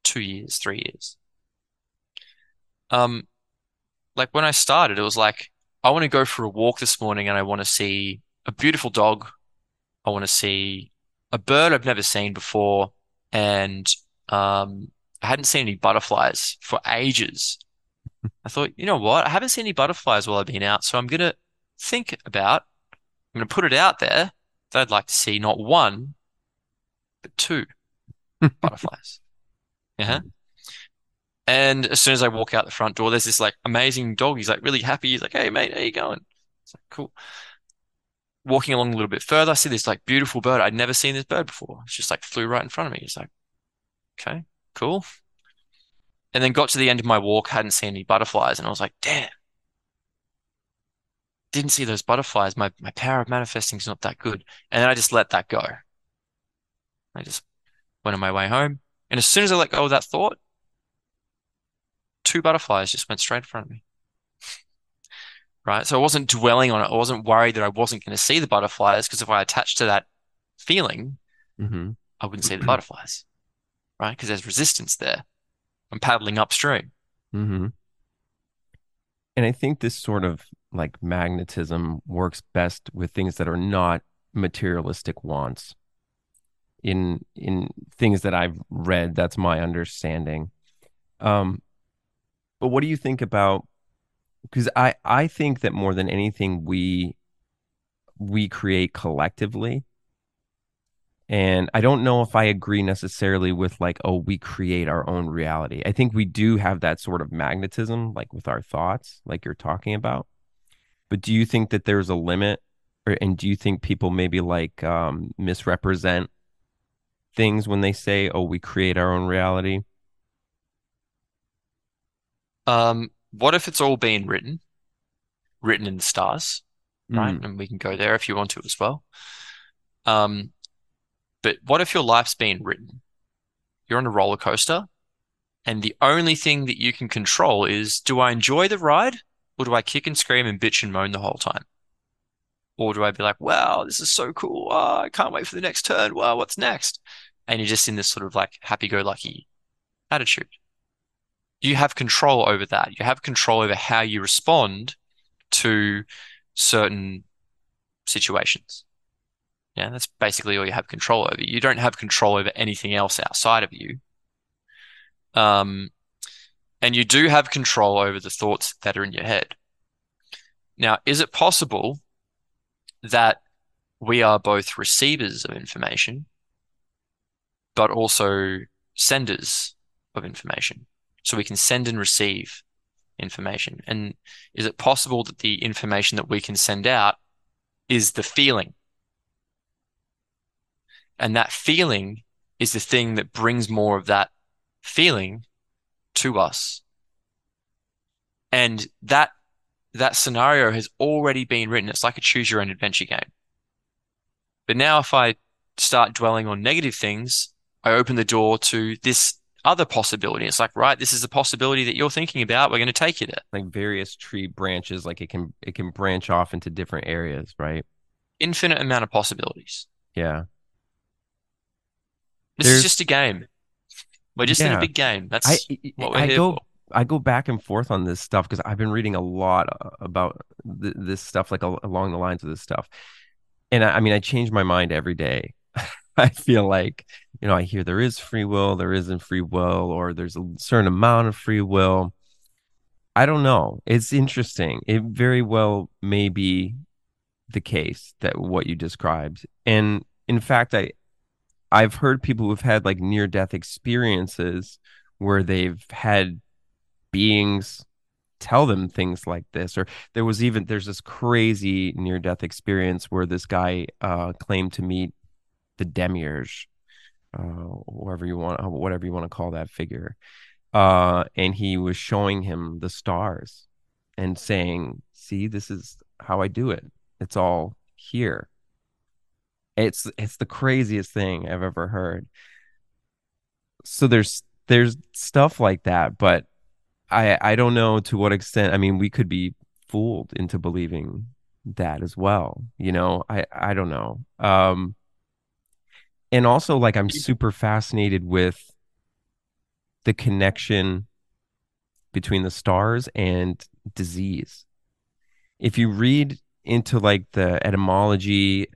two years, three years. Um, like when I started, it was like, I want to go for a walk this morning and I want to see a beautiful dog. I want to see a bird I've never seen before. And um, I hadn't seen any butterflies for ages. I thought, you know what? I haven't seen any butterflies while I've been out, so I'm gonna think about, I'm gonna put it out there that I'd like to see not one, but two <laughs> butterflies. Yeah. And as soon as I walk out the front door, there's this like amazing dog. He's like really happy. He's like, "Hey mate, how you going?" It's like, "Cool." Walking along a little bit further, I see this like beautiful bird. I'd never seen this bird before. It's just like flew right in front of me. It's like, okay, cool. And then got to the end of my walk, hadn't seen any butterflies, and I was like, damn. Didn't see those butterflies. My my power of manifesting is not that good. And then I just let that go. I just went on my way home. And as soon as I let go of that thought, two butterflies just went straight in front of me. Right? So I wasn't dwelling on it. I wasn't worried that I wasn't going to see the butterflies because if I attached to that feeling, Mhm. I wouldn't see the butterflies. Right? Because there's resistance there. I'm paddling upstream. hmm And I think this sort of like magnetism works best with things that are not materialistic wants. In in things that I've read, that's my understanding. Um, but what do you think about? Because I I think that more than anything, we we create collectively. And I don't know if I agree necessarily with like, oh, we create our own reality. I think we do have that sort of magnetism, like with our thoughts, like you're talking about. But do you think that there's a limit, or and do you think people maybe like um, misrepresent things when they say, oh, we create our own reality? Um, what if it's all been written? written in the stars, right? Mm. And we can go there if you want to as well. Um, but what if your life's been written? You're on a roller coaster, and the only thing that you can control is do I enjoy the ride or do I kick and scream and bitch and moan the whole time? Or do I be like, wow, this is so cool. Oh, I can't wait for the next turn. Wow, what's next? And you're just in this sort of like happy go lucky attitude. You have control over that. You have control over how you respond to certain situations. Yeah, that's basically all you have control over. You don't have control over anything else outside of you. Um, and you do have control over the thoughts that are in your head. Now, is it possible that we are both receivers of information, but also senders of information? So we can send and receive information. And is it possible that the information that we can send out is the feeling? And that feeling is the thing that brings more of that feeling to us. And that that scenario has already been written. It's like a choose your own adventure game. But now if I start dwelling on negative things, I open the door to this other possibility. It's like, right, this is the possibility that you're thinking about. We're going to take you there. Like various tree branches, like it can it can branch off into different areas, right? Infinite amount of possibilities. Yeah. This There's- is just a game. We're just in a big game. That's I what we're I here go for. I go back and forth on this stuff because I've been reading a lot about th- this stuff, like al- along the lines of this stuff. And I, I mean, I change my mind every day. <laughs> <laughs> I feel like, you know, I hear there is free will, there isn't free will, or there's a certain amount of free will. I don't know. It's interesting. It very well may be the case that what you described. And in fact, I I've heard people who've had like near death experiences where they've had beings tell them things like this or there was even there's this crazy near death experience where this guy uh claimed to meet the demiurge uh whoever you want whatever you want to call that figure. Uh and he was showing him the stars and saying see this is how i do it. It's all here. It's it's the craziest thing i've ever heard. So there's there's stuff like that but i i don't know to what extent i mean we could be fooled into believing that as well you know? I i don't know. Um and also like i'm super fascinated with the connection between the stars and disease if you read into like the etymology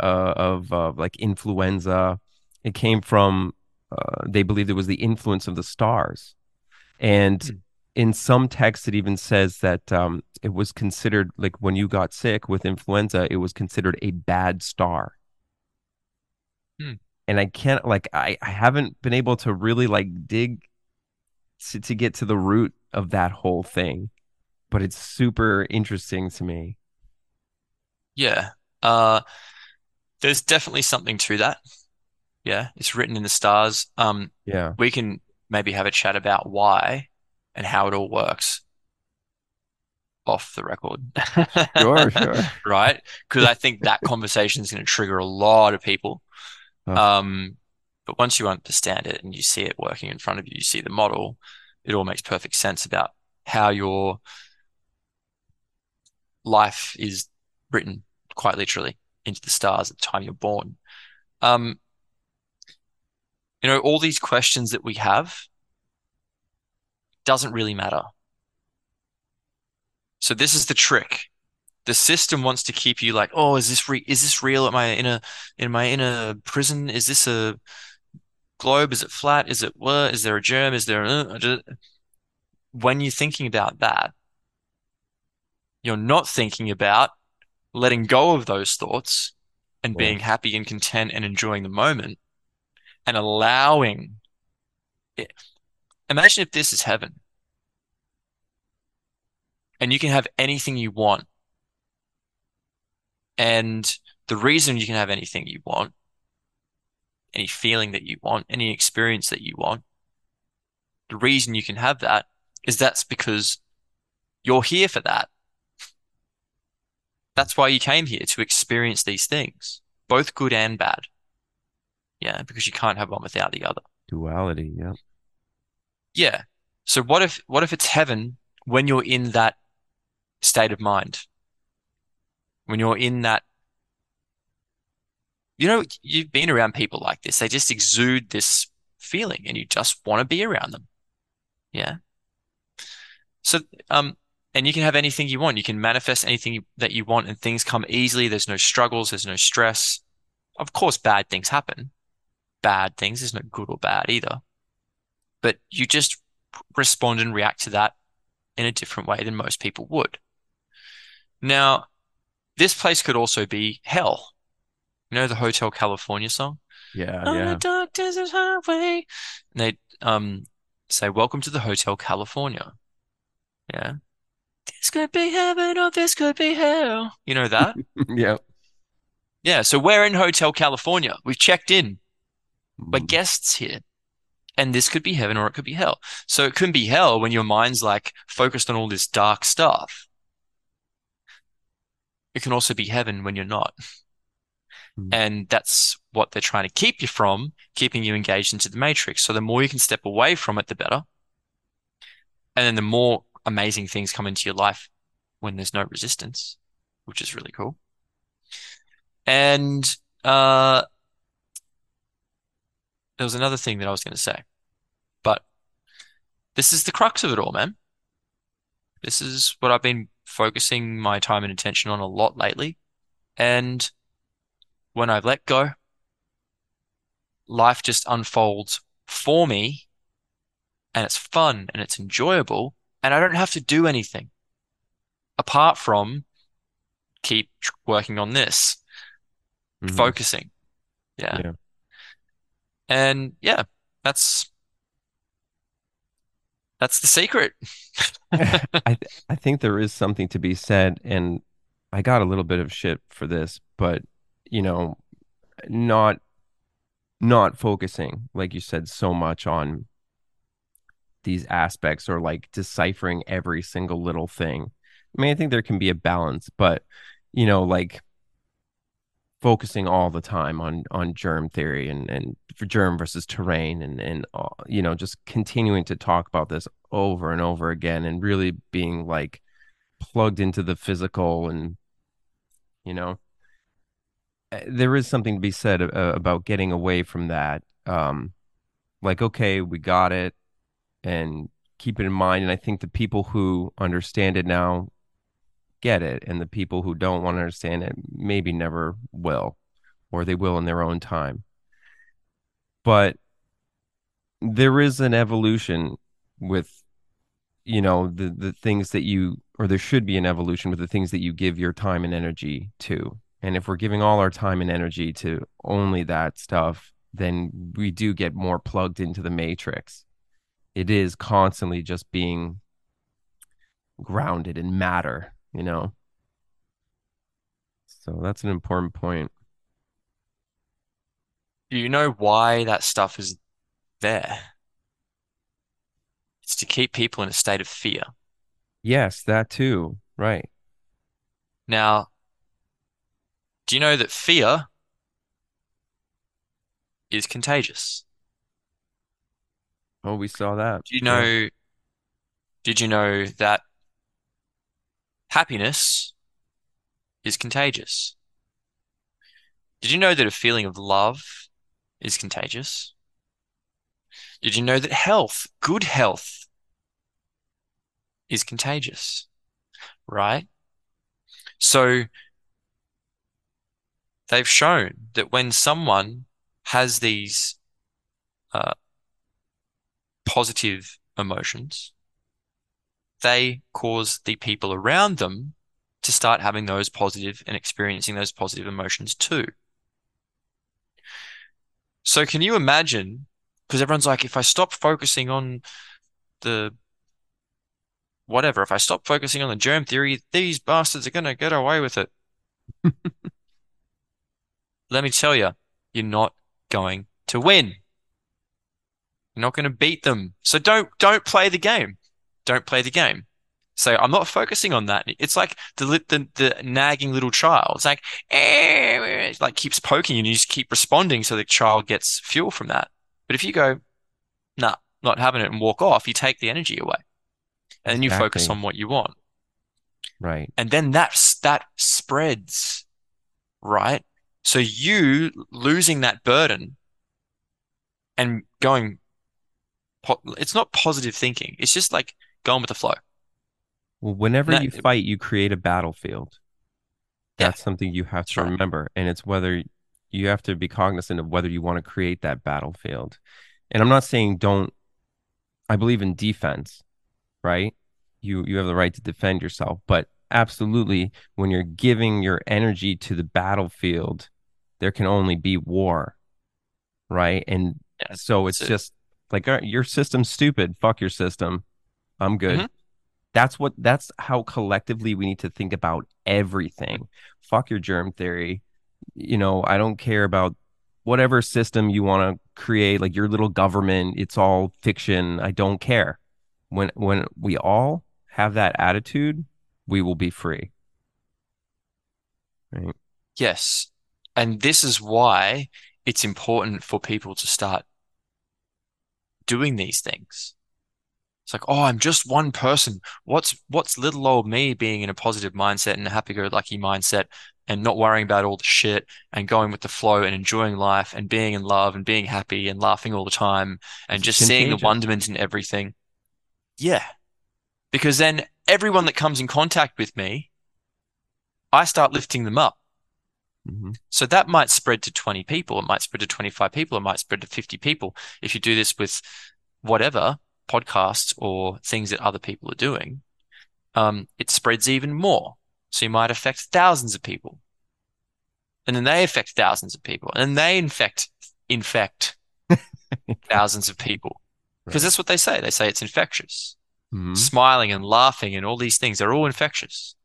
uh, of uh, like influenza it came from uh, they believed it was the influence of the stars and Hmm. in some texts it even says that um, it was considered like when you got sick with influenza it was considered a bad star. And i can't like i, I haven't been able to really like dig to, to get to the root of that whole thing but it's super interesting to me Yeah. Uh, there's definitely something to that. Yeah, it's written in the stars. Um, yeah we can maybe have a chat about why and how it all works off the record. <laughs> sure sure <laughs> Right? Because I think that conversation is going to trigger a lot of people. Huh. Um, but once you understand it and you see it working in front of you, you see the model, it all makes perfect sense about how your life is written quite literally into the stars at the time you're born. Um, you know, all these questions that we have doesn't really matter. So this is the trick. The system wants to keep you like, oh, is this re is this real? Am I in a in a prison? Is this a globe? Is it flat? Is it what? Is there a germ? Is there a... Uh, when you're thinking about that, you're not thinking about letting go of those thoughts and being happy and content and enjoying the moment and allowing it. Imagine if this is heaven and you can have anything you want. And the reason you can have anything you want, any feeling that you want, any experience that you want, the reason you can have that is that's because you're here for that. That's why you came here to experience these things, both good and bad. Yeah, because you can't have one without the other. Duality, yeah. Yeah. So what if what if it's heaven when you're in that state of mind? When you're in that you know, you've been around people like this. They just exude this feeling and you just want to be around them. Yeah. So um and you can have anything you want. You can manifest anything that you want and things come easily. There's no struggles, there's no stress. Of course, bad things happen. Bad things, there's no good or bad either. But you just respond and react to that in a different way than most people would. Now, this place could also be hell. You know the Hotel California song? Yeah, On yeah. a dark desert highway. And they um say, Welcome to the Hotel California. Yeah. This could be heaven or this could be hell. You know that? <laughs> yeah. yeah. So we're in Hotel California. We've checked in. We're Mm. guests here. And this could be heaven or it could be hell. So it couldn't be hell when your mind's like focused on all this dark stuff. It can also be heaven when you're not. Hmm. And that's what they're trying to keep you from, keeping you engaged into the matrix. So the more you can step away from it, the better. And then the more amazing things come into your life when there's no resistance, which is really cool. And uh, there was another thing that I was going to say, but this is the crux of it all, man. This is what I've been focusing my time and attention on a lot lately. And when I let go, life just unfolds for me and it's fun and it's enjoyable and I don't have to do anything apart from keep working on this, Mhm. focusing. Yeah. Yeah. And yeah, that's that's the secret. <laughs> I th- I think there is something to be said, and I got a little bit of shit for this, but you know, not not focusing, like you said, so much on these aspects or like deciphering every single little thing. I mean, I think there can be a balance, but you know, like focusing all the time on on germ theory and and germ versus terrain and and uh, you know just continuing to talk about this over and over again and really being like plugged into the physical and you know uh, there is something to be said uh, about getting away from that um like okay we got it and keep it in mind. And i think the people who understand it now get it and the people who don't want to understand it maybe never will or they will in their own time. But there is an evolution with you know the the things that you or there should be an evolution with the things that you give your time and energy to. And if we're giving all our time and energy to only that stuff then we do get more plugged into the matrix. It is constantly just being grounded in matter you know so that's an important point Do you know why that stuff is there? It's to keep people in a state of fear. yes that too right Now, do you know that fear is contagious? oh we saw that Do you Yeah. know, did you know that happiness is contagious? Did you know that a feeling of love is contagious? Did you know that health, good health, is contagious? Right? So they've shown that when someone has these uh, positive emotions, they cause the people around them to start having those positive and experiencing those positive emotions too. So can you imagine? Because everyone's like, if I stop focusing on the whatever, if I stop focusing on the germ theory, these bastards are gonna get away with it. <laughs> Let me tell you, you're not going to win. You're not going to beat them. So don't don't play the game. Don't play the game. So I'm not focusing on that. It's like the the, the nagging little child. It's like, eh, it like keeps poking and you just keep responding so the child gets fuel from that. But if you go, nah, not having it and walk off, you take the energy away. And then you focus on what you want. Right. And then that's that spreads, right? So you losing that burden and going, it's not positive thinking. It's just like going with the flow. Well, whenever That- you fight, you create a battlefield. Yeah. That's something you have to right. remember. And it's whether you have to be cognizant of whether you want to create that battlefield. And I'm not saying don't, I believe in defense, right? You you have the right to defend yourself, but absolutely when you're giving your energy to the battlefield, there can only be war, right? And Yeah, so it's it. just like your system's stupid. Fuck your system. I'm good. Mhm. That's what that's how collectively we need to think about everything. Fuck your germ theory. You know, I don't care about whatever system you want to create, like your little government, it's all fiction. I don't care. When when we all have that attitude, we will be free. Right. Yes. And this is why it's important for people to start doing these things. Like, oh, I'm just one person. What's what's little old me being in a positive mindset and a happy-go-lucky mindset and not worrying about all the shit and going with the flow and enjoying life and being in love and being happy and laughing all the time and It's just seeing the contagious. wonderment in everything. Yeah. Because then everyone that comes in contact with me, I start lifting them up. Mhm. So that might spread to 20 people, it might spread to 25 people, it might spread to 50 people. If you do this with whatever podcasts or things that other people are doing, um, it spreads even more. So you might affect thousands of people. And then they affect thousands of people. And then they infect infect <laughs> thousands of people. Because Right. that's what they say. They say it's infectious. Mhm. Smiling and laughing and all these things, they're all infectious.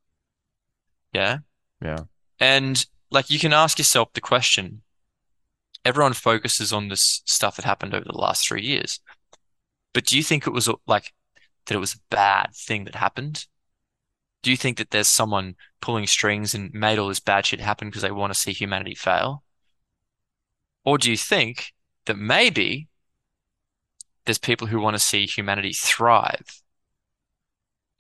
Yeah. Yeah. And like you can ask yourself the question, everyone focuses on this stuff that happened over the last three years. But do you think it was like that it was a bad thing that happened? Do you think that there's someone pulling strings and made all this bad shit happen because they want to see humanity fail? Or do you think that maybe there's people who want to see humanity thrive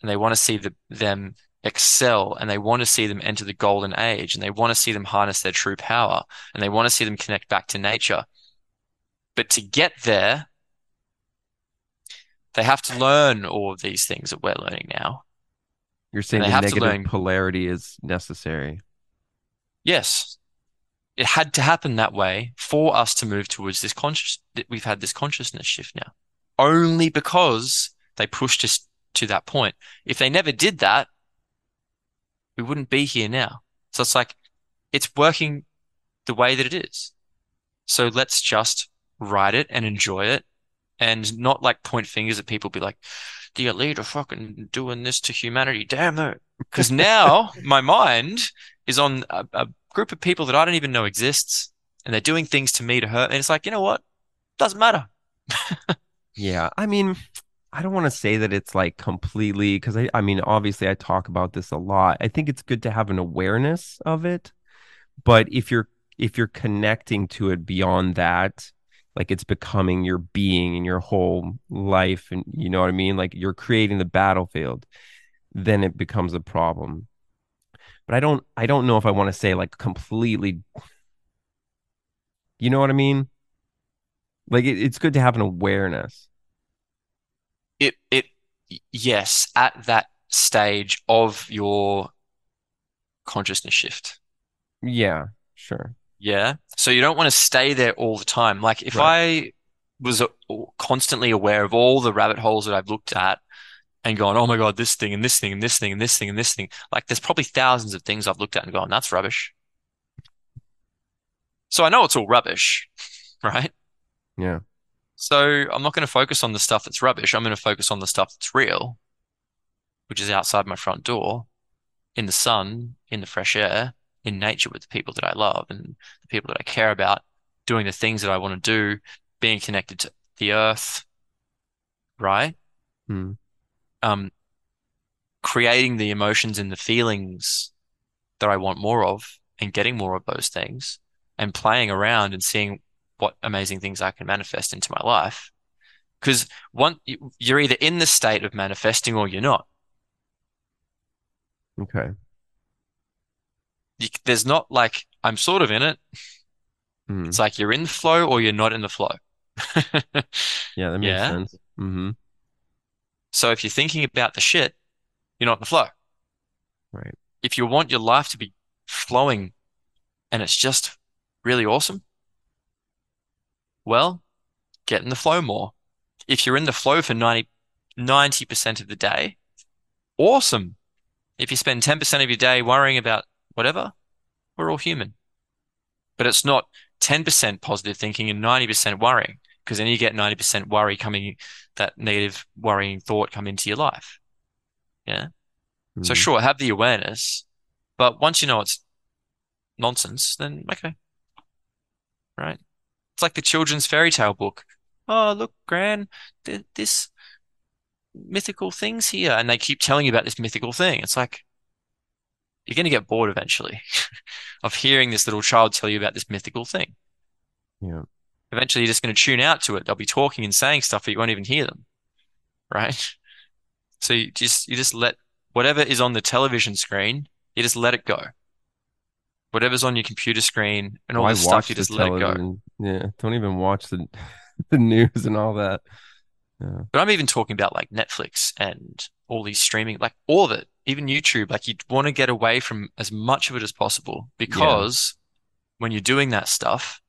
and they want to see the, them excel and they want to see them enter the golden age and they want to see them harness their true power and they want to see them connect back to nature. But to get there, they have to learn all of these things that we're learning now. You're saying the negative polarity is necessary. Yes, it had to happen that way for us to move towards this conscious, that we've had this consciousness shift now, only because they pushed us to that point. If they never did that, we wouldn't be here now. So it's like, it's working the way that it is. So let's just ride it and enjoy it and not like point fingers at people, be like, the elite are fucking doing this to humanity. Damn though. Because now <laughs> my mind is on a, a group of people that I don't even know exists and they're doing things to me to hurt. And it's like, you know what? Doesn't matter. <laughs> Yeah, I mean, I don't want to say that it's like completely because I, I mean, obviously, I talk about this a lot. I think it's good to have an awareness of it, but if you're if you're connecting to it beyond that, like it's becoming your being and your whole life, and you know what I mean, like you're creating the battlefield, then it becomes a problem. But I don't, I don't know if I want to say like completely. You know what I mean? Like it, it's good to have an awareness. It, it, yes, at that stage of your consciousness shift. Yeah, sure. Yeah. So you don't want to stay there all the time. Like if I was constantly aware of all the rabbit holes that I've looked at and gone, oh my God, this thing and this thing and this thing and this thing and this thing, like there's probably thousands of things I've looked at and gone, that's rubbish. So I know it's all rubbish, <laughs> right? Yeah. So I'm not going to focus on the stuff that's rubbish. I'm going to focus on the stuff that's real, which is outside my front door, in the sun, in the fresh air, in nature with the people that I love and the people that I care about, doing the things that I want to do, being connected to the earth, right? Mm. Um, creating the emotions and the feelings that I want more of and getting more of those things and playing around and seeing what amazing things I can manifest into my life. Because one, you're either in the state of manifesting or you're not. Okay. You, there's not like I'm sort of in it. Mm. It's like you're in the flow or you're not in the flow. <laughs> Yeah, that makes Yeah. sense. hmm So if you're thinking about the shit, you're not in the flow. Right. If you want your life to be flowing and it's just really awesome, well, get in the flow more. If you're in the flow for 90, 90% of the day, awesome. If you spend 10% of your day worrying about whatever, we're all human. But it's not 10% positive thinking and 90% worrying, because then you get 90% worry coming, that negative worrying thought come into your life. Yeah. So Mhm. sure, have the awareness, but once you know it's nonsense, then okay. Right? It's like the children's fairy tale book. Oh, look, Gran, th this mythical thing's here, and they keep telling you about this mythical thing. It's like you're going to get bored eventually <laughs> of hearing this little child tell you about this mythical thing. Yeah. Eventually, you're just going to tune out to it. They'll be talking and saying stuff, but you won't even hear them. Right? <laughs> So you just you just let whatever is on the television screen, you just let it go. Whatever's on your computer screen and all Why this stuff, you just let it go. Yeah, don't even watch the <laughs> the news and all that. Yeah. But I'm even talking about like Netflix and all these streaming, like all of it, even YouTube. Like you want to get away from as much of it as possible because when you're doing that stuff,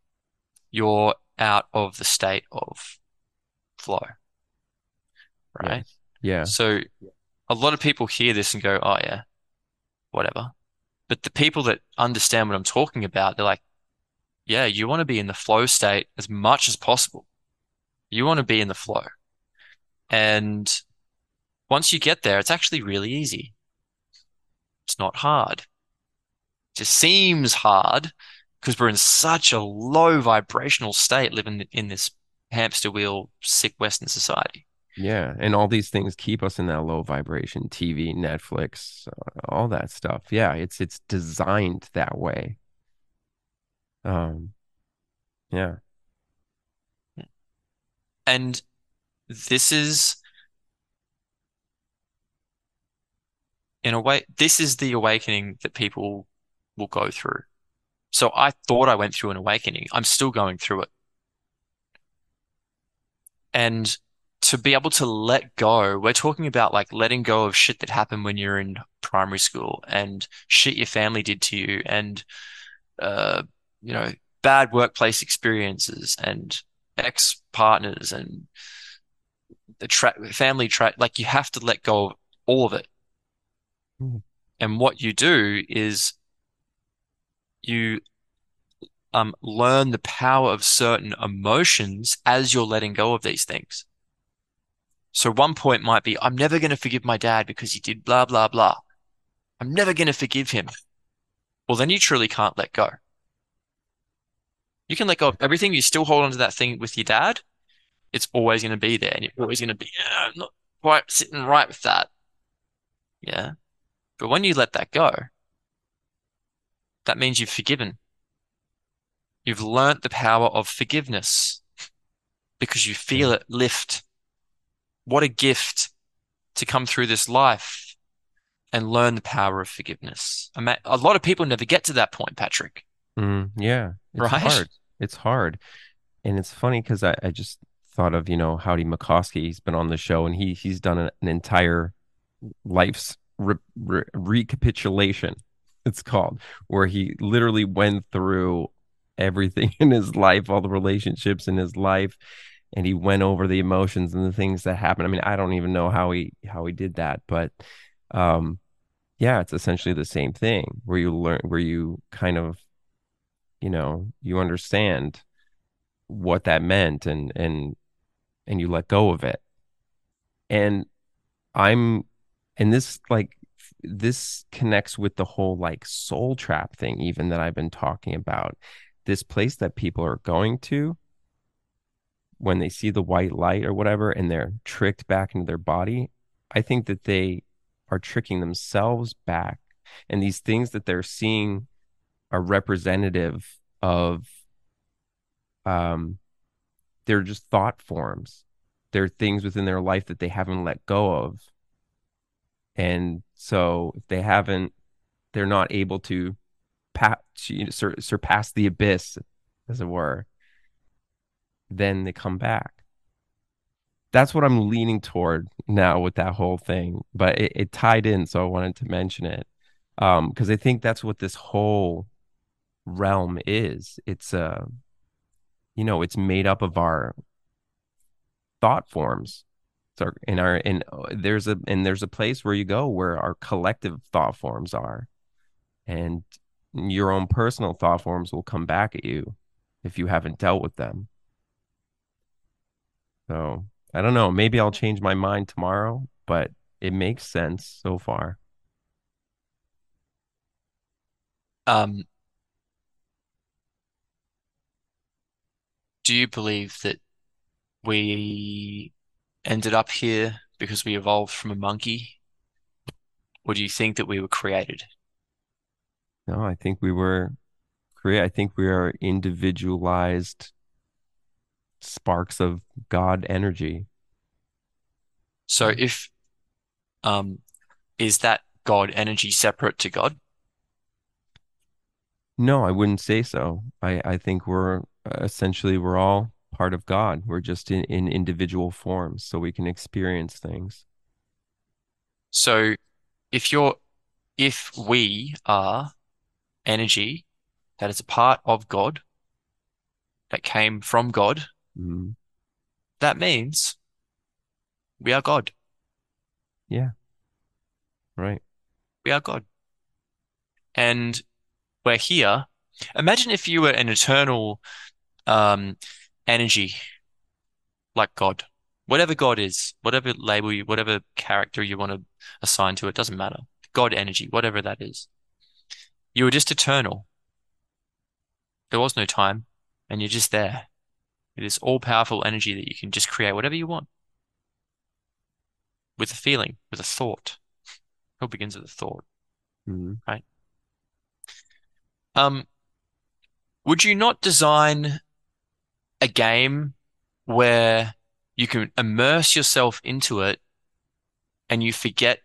you're out of the state of flow. Right? Yeah. So a lot of people hear this and go, oh, yeah, whatever. But the people that understand what I'm talking about, they're like, yeah, you want to be in the flow state as much as possible. You want to be in the flow. And once you get there, it's actually really easy. It's not hard. It just seems hard because we're in such a low vibrational state living in this hamster wheel, sick Western society. Yeah, and all these things keep us in that low vibration. TV, Netflix, uh, all that stuff. Yeah, it's it's designed that way. Um, yeah, And this is, in a way, this is the awakening that people will go through. So I thought I went through an awakening. I'm still going through it. And to be able to let go, we're talking about like letting go of shit that happened when you're in primary school and shit your family did to you and, uh, you know, bad workplace experiences and ex partners and the tra family tra like you have to let go of all of it. And what you do is you um learn the power of certain emotions as you're letting go of these things. So one point might be, I'm never going to forgive my dad because he did blah, blah, blah. I'm never going to forgive him. Well, then you truly can't let go. You can let go of everything. You still hold on to that thing with your dad. It's always going to be there and you're always going to be, not quite sitting right with that. Yeah. But when you let that go, that means you've forgiven. You've learnt the power of forgiveness because you feel it lift. What a gift to come through this life and learn the power of forgiveness. I mean, a lot of people never get to that point, Patrick. Mm, yeah, it's Right? hard. It's hard, and it's funny because I, I just thought of you know Howdy McCoskey. He's been on the show, and he he's done an, an entire life's re, re, recapitulation. It's called where he literally went through everything <laughs> in his life, all the relationships in his life, and he went over the emotions and the things that happened. I mean, I don't even know how he how he did that, but um, yeah, it's essentially the same thing where you learn where you kind of you know you understand what that meant and and and you let go of it and i'm and this like this connects with the whole like soul trap thing even that i've been talking about this place that people are going to when they see the white light or whatever and they're tricked back into their body i think that they are tricking themselves back. And these things that they're seeing are representative of um they're just thought forms. They're things within their life that they haven't let go of. And so if they haven't, they're not able to pa- sur- surpass the abyss, as it were, then they come back. That's what I'm leaning toward now with that whole thing. But it, it tied in, so I wanted to mention it. Um, because I think that's what this whole realm is. It's uh you know, it's made up of our thought forms. So in our in there's a and there's a place where you go where our collective thought forms are. And your own personal thought forms will come back at you if you haven't dealt with them. So I don't know. Maybe I'll change my mind tomorrow, but it makes sense so far. Um, do you believe that we ended up here because we evolved from a monkey? Or do you think that we were created? No, I think we were create. I think we are individualized sparks of God energy. So if um is that God energy separate to God? No, I wouldn't say so. I, I think we're essentially we're all part of God. We're just in, in individual forms so we can experience things. So if you're if we are energy that is a part of God that came from God, Mhm. that means we are God. Yeah. Right. We are God. And we're here. Imagine if you were an eternal um, energy like God. Whatever God is, whatever label you, whatever character you want to assign to it, doesn't matter. God energy, whatever that is. You were just eternal. There was no time, and you're just there. It is all powerful energy that you can just create whatever you want with a feeling, with a thought. It all begins with a thought. Mhm. Um, would you not design a game where you can immerse yourself into it and you forget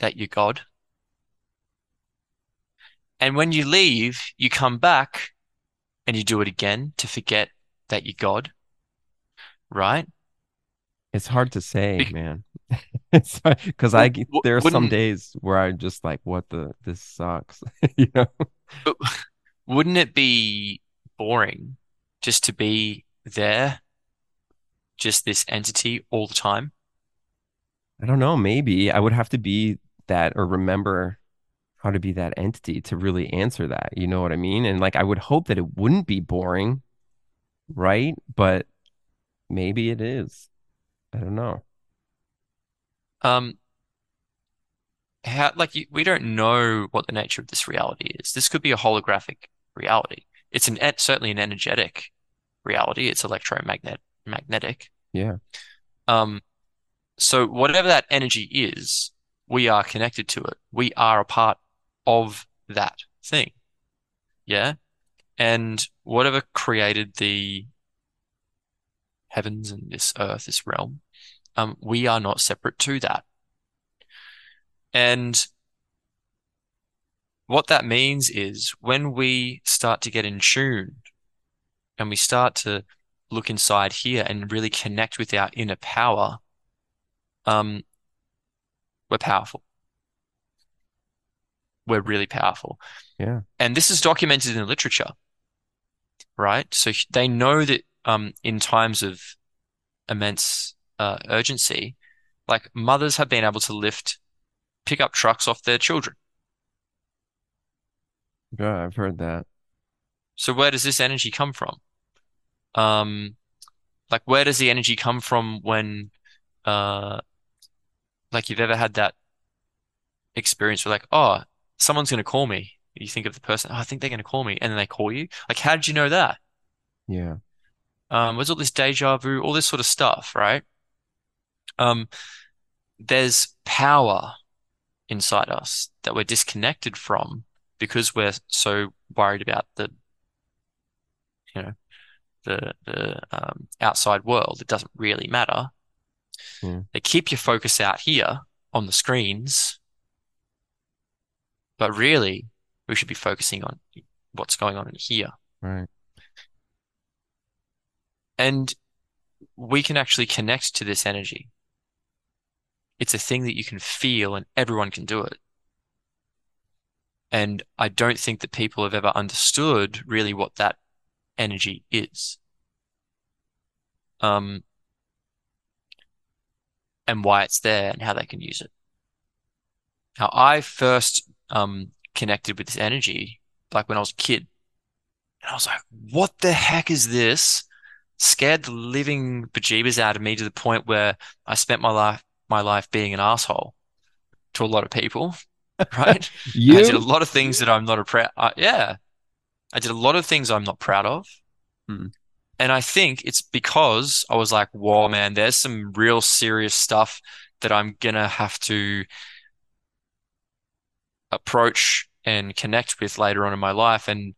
that you're God? And when you leave, you come back and you do it again to forget that you're God, right? It's hard to say, Bec- man. <laughs> Because I there are some days where I'm just like, what the this sucks, <laughs> you know? But wouldn't it be boring just to be there, just this entity all the time? I don't know. Maybe I would have to be that or remember how to be that entity to really answer that. You know what I mean? And like, I would hope that it wouldn't be boring, right? But maybe it is. I don't know. Um, how like you, we don't know what the nature of this reality is. This could be a holographic reality. It's an certainly an energetic reality. It's electromagnet magnetic. Yeah. Um, so whatever that energy is, we are connected to it. We are a part of that thing. Yeah. And whatever created the heavens and this earth, this realm, um, we are not separate to that. And what that means is when we start to get in tune and we start to look inside here and really connect with our inner power, um, we're powerful. We're really powerful. Yeah. And this is documented in the literature, right? So they know that um, in times of immense uh, urgency, like mothers have been able to lift pickup trucks off their children. Yeah, I've heard that. So where does this energy come from? Um, like where does the energy come from when, uh, like you've ever had that experience where like, oh, someone's going to call me. You think of the person, oh, I think they're going to call me, and then they call you. Like, how did you know that? Yeah. Um, there's all this deja vu, all this sort of stuff, right? Um, there's power inside us that we're disconnected from because we're so worried about the you know the the um, outside world it doesn't really matter Yeah. they keep your focus out here on the screens but really we should be focusing on what's going on in here Right. and we can actually connect to this energy it's a thing that you can feel and everyone can do it and I don't think that people have ever understood really what that energy is. Um, and why it's there and how they can use it. Now, I first um, connected with this energy like when I was a kid. And I was like, what the heck is this? Scared the living bejeebers out of me to the point where I spent my life my life being an asshole to a lot of people, <laughs> right? You I did a lot of things that I'm not a proud. Uh, yeah, I did a lot of things I'm not proud of, Hmm. and I think it's because I was like, "Whoa, man, there's some real serious stuff that I'm gonna have to approach and connect with later on in my life," and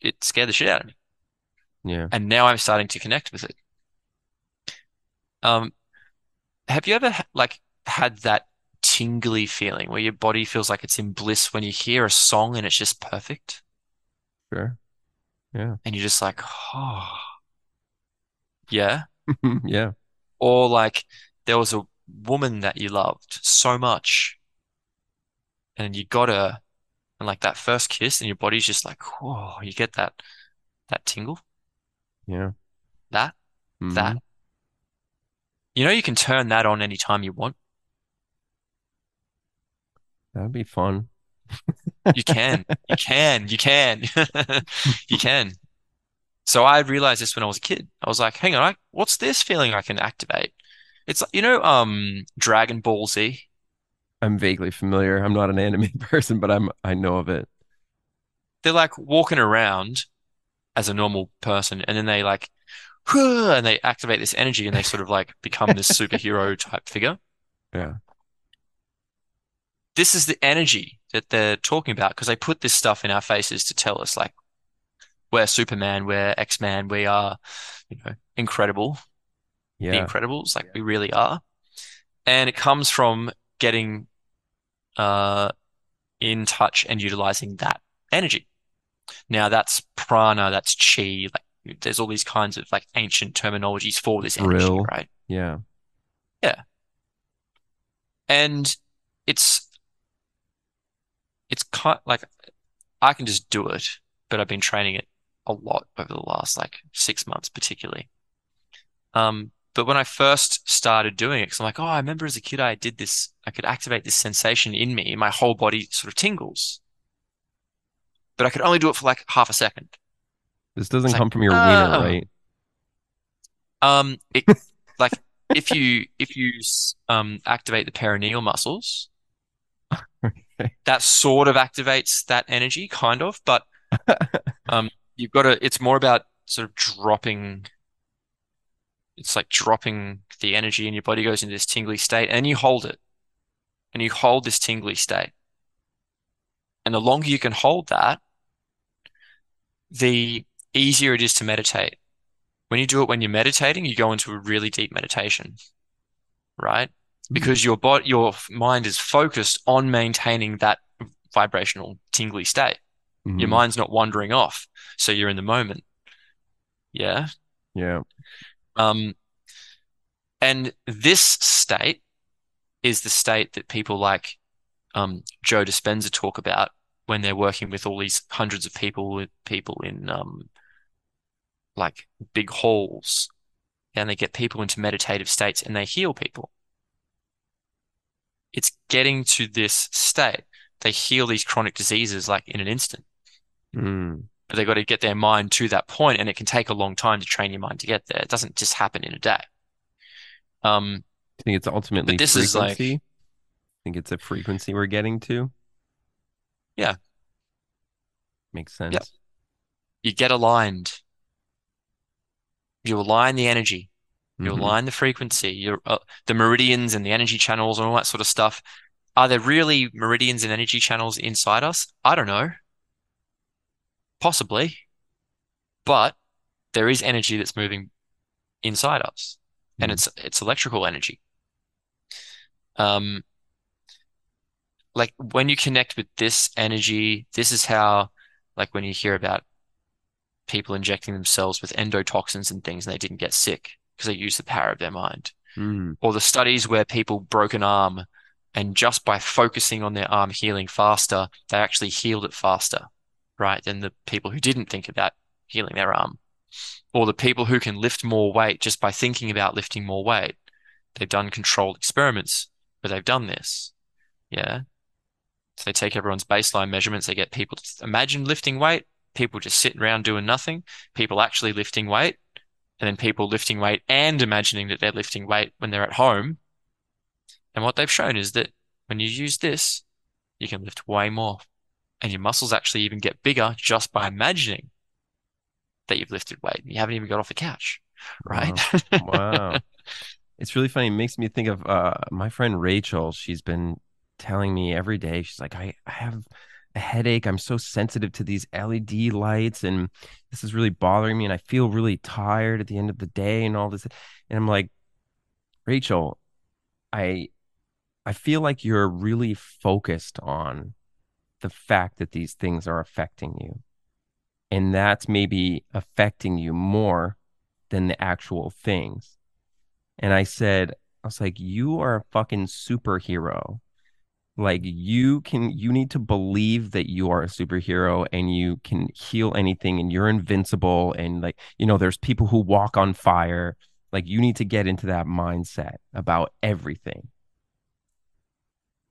it scared the shit out of me. yeah. And now I'm starting to connect with it. Um, have you ever like had that tingly feeling where your body feels like it's in bliss when you hear a song and it's just perfect? Sure. Yeah. and you're just like, oh, yeah. <laughs> yeah. Or like there was a woman that you loved so much and you got her and like that first kiss and your body's just like, whoa, you get that, that tingle, Yeah. that, Mhm. that. You know, you can turn that on anytime you want. That'd be fun. You can, you can, you can, <laughs> you can. So I realized this when I was a kid. I was like, hang on, I, what's this feeling I can activate? It's like, you know, um, Dragon Ball Z. I'm vaguely familiar. I'm not an anime <laughs> person, but I'm I know of it. They're like walking around as a normal person, and then they like, <sighs> and they activate this energy, and they sort of like become this <laughs> superhero type figure. Yeah. This is the energy that they're talking about because they put this stuff in our faces to tell us like we're Superman, we're X-Man, we are, you know, incredible. the Incredibles, like we really are. And it comes from getting uh in touch and utilizing that energy. Now that's prana, that's chi, like there's all these kinds of like ancient terminologies for this energy, Thrill. right? Yeah. Yeah. And it's it's kind like I can just do it, but I've been training it a lot over the last like six months, particularly. Um, but when I first started doing it, because I'm like, oh, I remember as a kid I did this, I could activate this sensation in me, my whole body sort of tingles. But I could only do it for like half a second. This doesn't It's like, come from your oh. wiener, right? Um, it <laughs> like if you if you um activate the perineal muscles. That sort of activates that energy, kind of, but <laughs> um, you've got to. It's more about sort of dropping. It's like dropping the energy, and your body goes into this tingly state, and you hold it, and you hold this tingly state, and the longer you can hold that, the easier it is to meditate. When you do it when you're meditating, you go into a really deep meditation, right? Because your body, your mind is focused on maintaining that vibrational tingly state. Your Mhm. mind's not wandering off, so you're in the moment. Yeah. Yeah. Um, and this state is the state that people like um, Joe Dispenza talk about when they're working with all these hundreds of people people in um, like big halls, and they get people into meditative states and they heal people. It's getting to this state. They heal these chronic diseases like in an instant Mm. but they've got to get their mind to that point, and it can take a long time to train your mind to get there. It doesn't just happen in a day. Um, I think it's ultimately this is like- I think it's a frequency we're getting to. Yeah. Makes sense. you get aligned. You align the energy. You Mhm. align the frequency. Your uh, the meridians and the energy channels and all that sort of stuff. Are there really meridians and energy channels inside us? I don't know. Possibly. But there is energy that's moving inside us. And Mhm. it's it's electrical energy. Um like when you connect with this energy, this is how like when you hear about people injecting themselves with endotoxins and things and they didn't get sick because they use the power of their mind. Mm. Or the studies where people broke an arm and just by focusing on their arm healing faster, they actually healed it faster, right? Than the people who didn't think about healing their arm. Or the people who can lift more weight just by thinking about lifting more weight. They've done controlled experiments where they've done this. Yeah. So they take everyone's baseline measurements, they get people to imagine lifting weight, people just sitting around doing nothing, people actually lifting weight, and then people lifting weight and imagining that they're lifting weight when they're at home. And what they've shown is that when you use this, you can lift way more. And your muscles actually even get bigger just by imagining that you've lifted weight. You haven't even got off the couch, right? Wow. <laughs> It's really funny. It makes me think of uh, my friend Rachel. She's been telling me every day, she's like, I, I have a headache. I'm so sensitive to these LED lights, and this is really bothering me. And I feel really tired at the end of the day and all this. And I'm like, Rachel, I I feel like you're really focused on the fact that these things are affecting you. And that's maybe affecting you more than the actual things. And I said, I was like, you are a fucking superhero. Like you can you need to believe that you are a superhero and you can heal anything and you're invincible and like, you know, there's people who walk on fire. Like you need to get into that mindset about everything.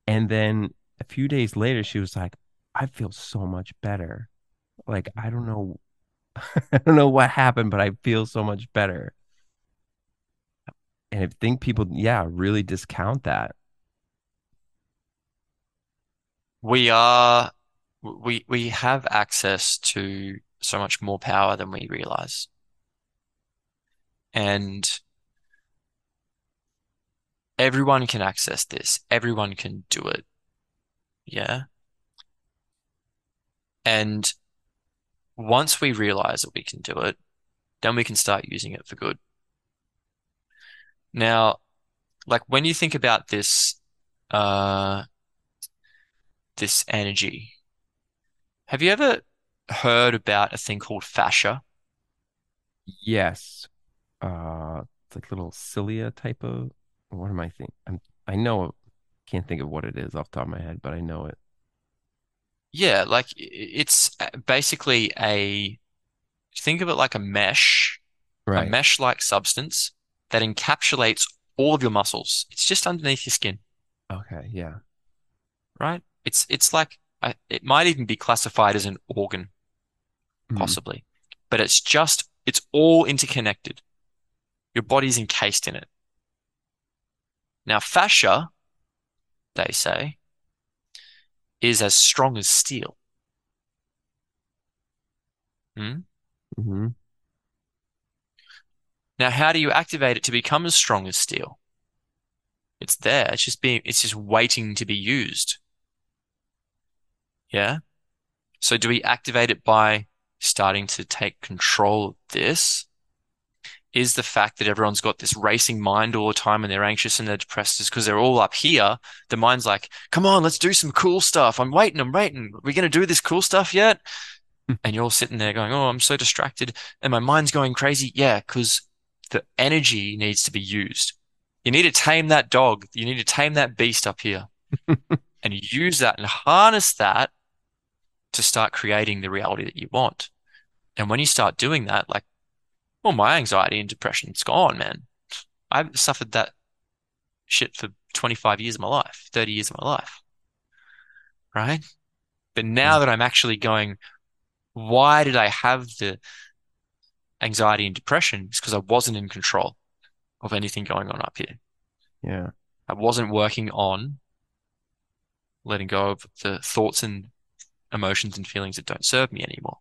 And then a few days later, she was like, I feel so much better. Like, I don't know, <laughs> I don't know what happened, but I feel so much better. And I think people, yeah, really discount that. We are we we have access to so much more power than we realize. And everyone can access this. Everyone can do it. Yeah. And once we realize that we can do it, then we can start using it for good. Now, like when you think about this, uh, this energy, have you ever heard about a thing called fascia? Yes. Uh, it's like little cilia type of, what am I thinking? I'm, I know, can't think of what it is off the top of my head, but I know it. Yeah, like it's uh, basically a, think of it like a mesh, a mesh-like substance that encapsulates all of your muscles. It's just underneath your skin, Okay. Yeah. right? It's it's like I- it might even be classified as an organ, Mhm. possibly, but it's just it's all interconnected. Your body's encased in it. Now, fascia, they say, is as strong as steel. Hmm? hmm Now, how do you activate it to become as strong as steel? It's there. It's just being, it's just waiting to be used. Yeah. So do we activate it by starting to take control of this? Is the fact that everyone's got this racing mind all the time and they're anxious and they're depressed is because they're all up here. The mind's like, come on, let's do some cool stuff. I'm waiting, I'm waiting. Are we going to do this cool stuff yet? Hmm. And you're all sitting there going, oh, I'm so distracted and my mind's going crazy. Yeah, because the energy needs to be used. You need to tame that dog. You need to tame that beast up here <laughs> and use that and harness that to start creating the reality that you want. And when you start doing that, like, well, my anxiety and depression's gone, man. I've suffered that shit for 25 years of my life, 30 years of my life. Right? But now that I'm actually going, why did I have the anxiety and depression? It's because I wasn't in control of anything going on up here. Yeah. I wasn't working on letting go of the thoughts and emotions and feelings that don't serve me anymore.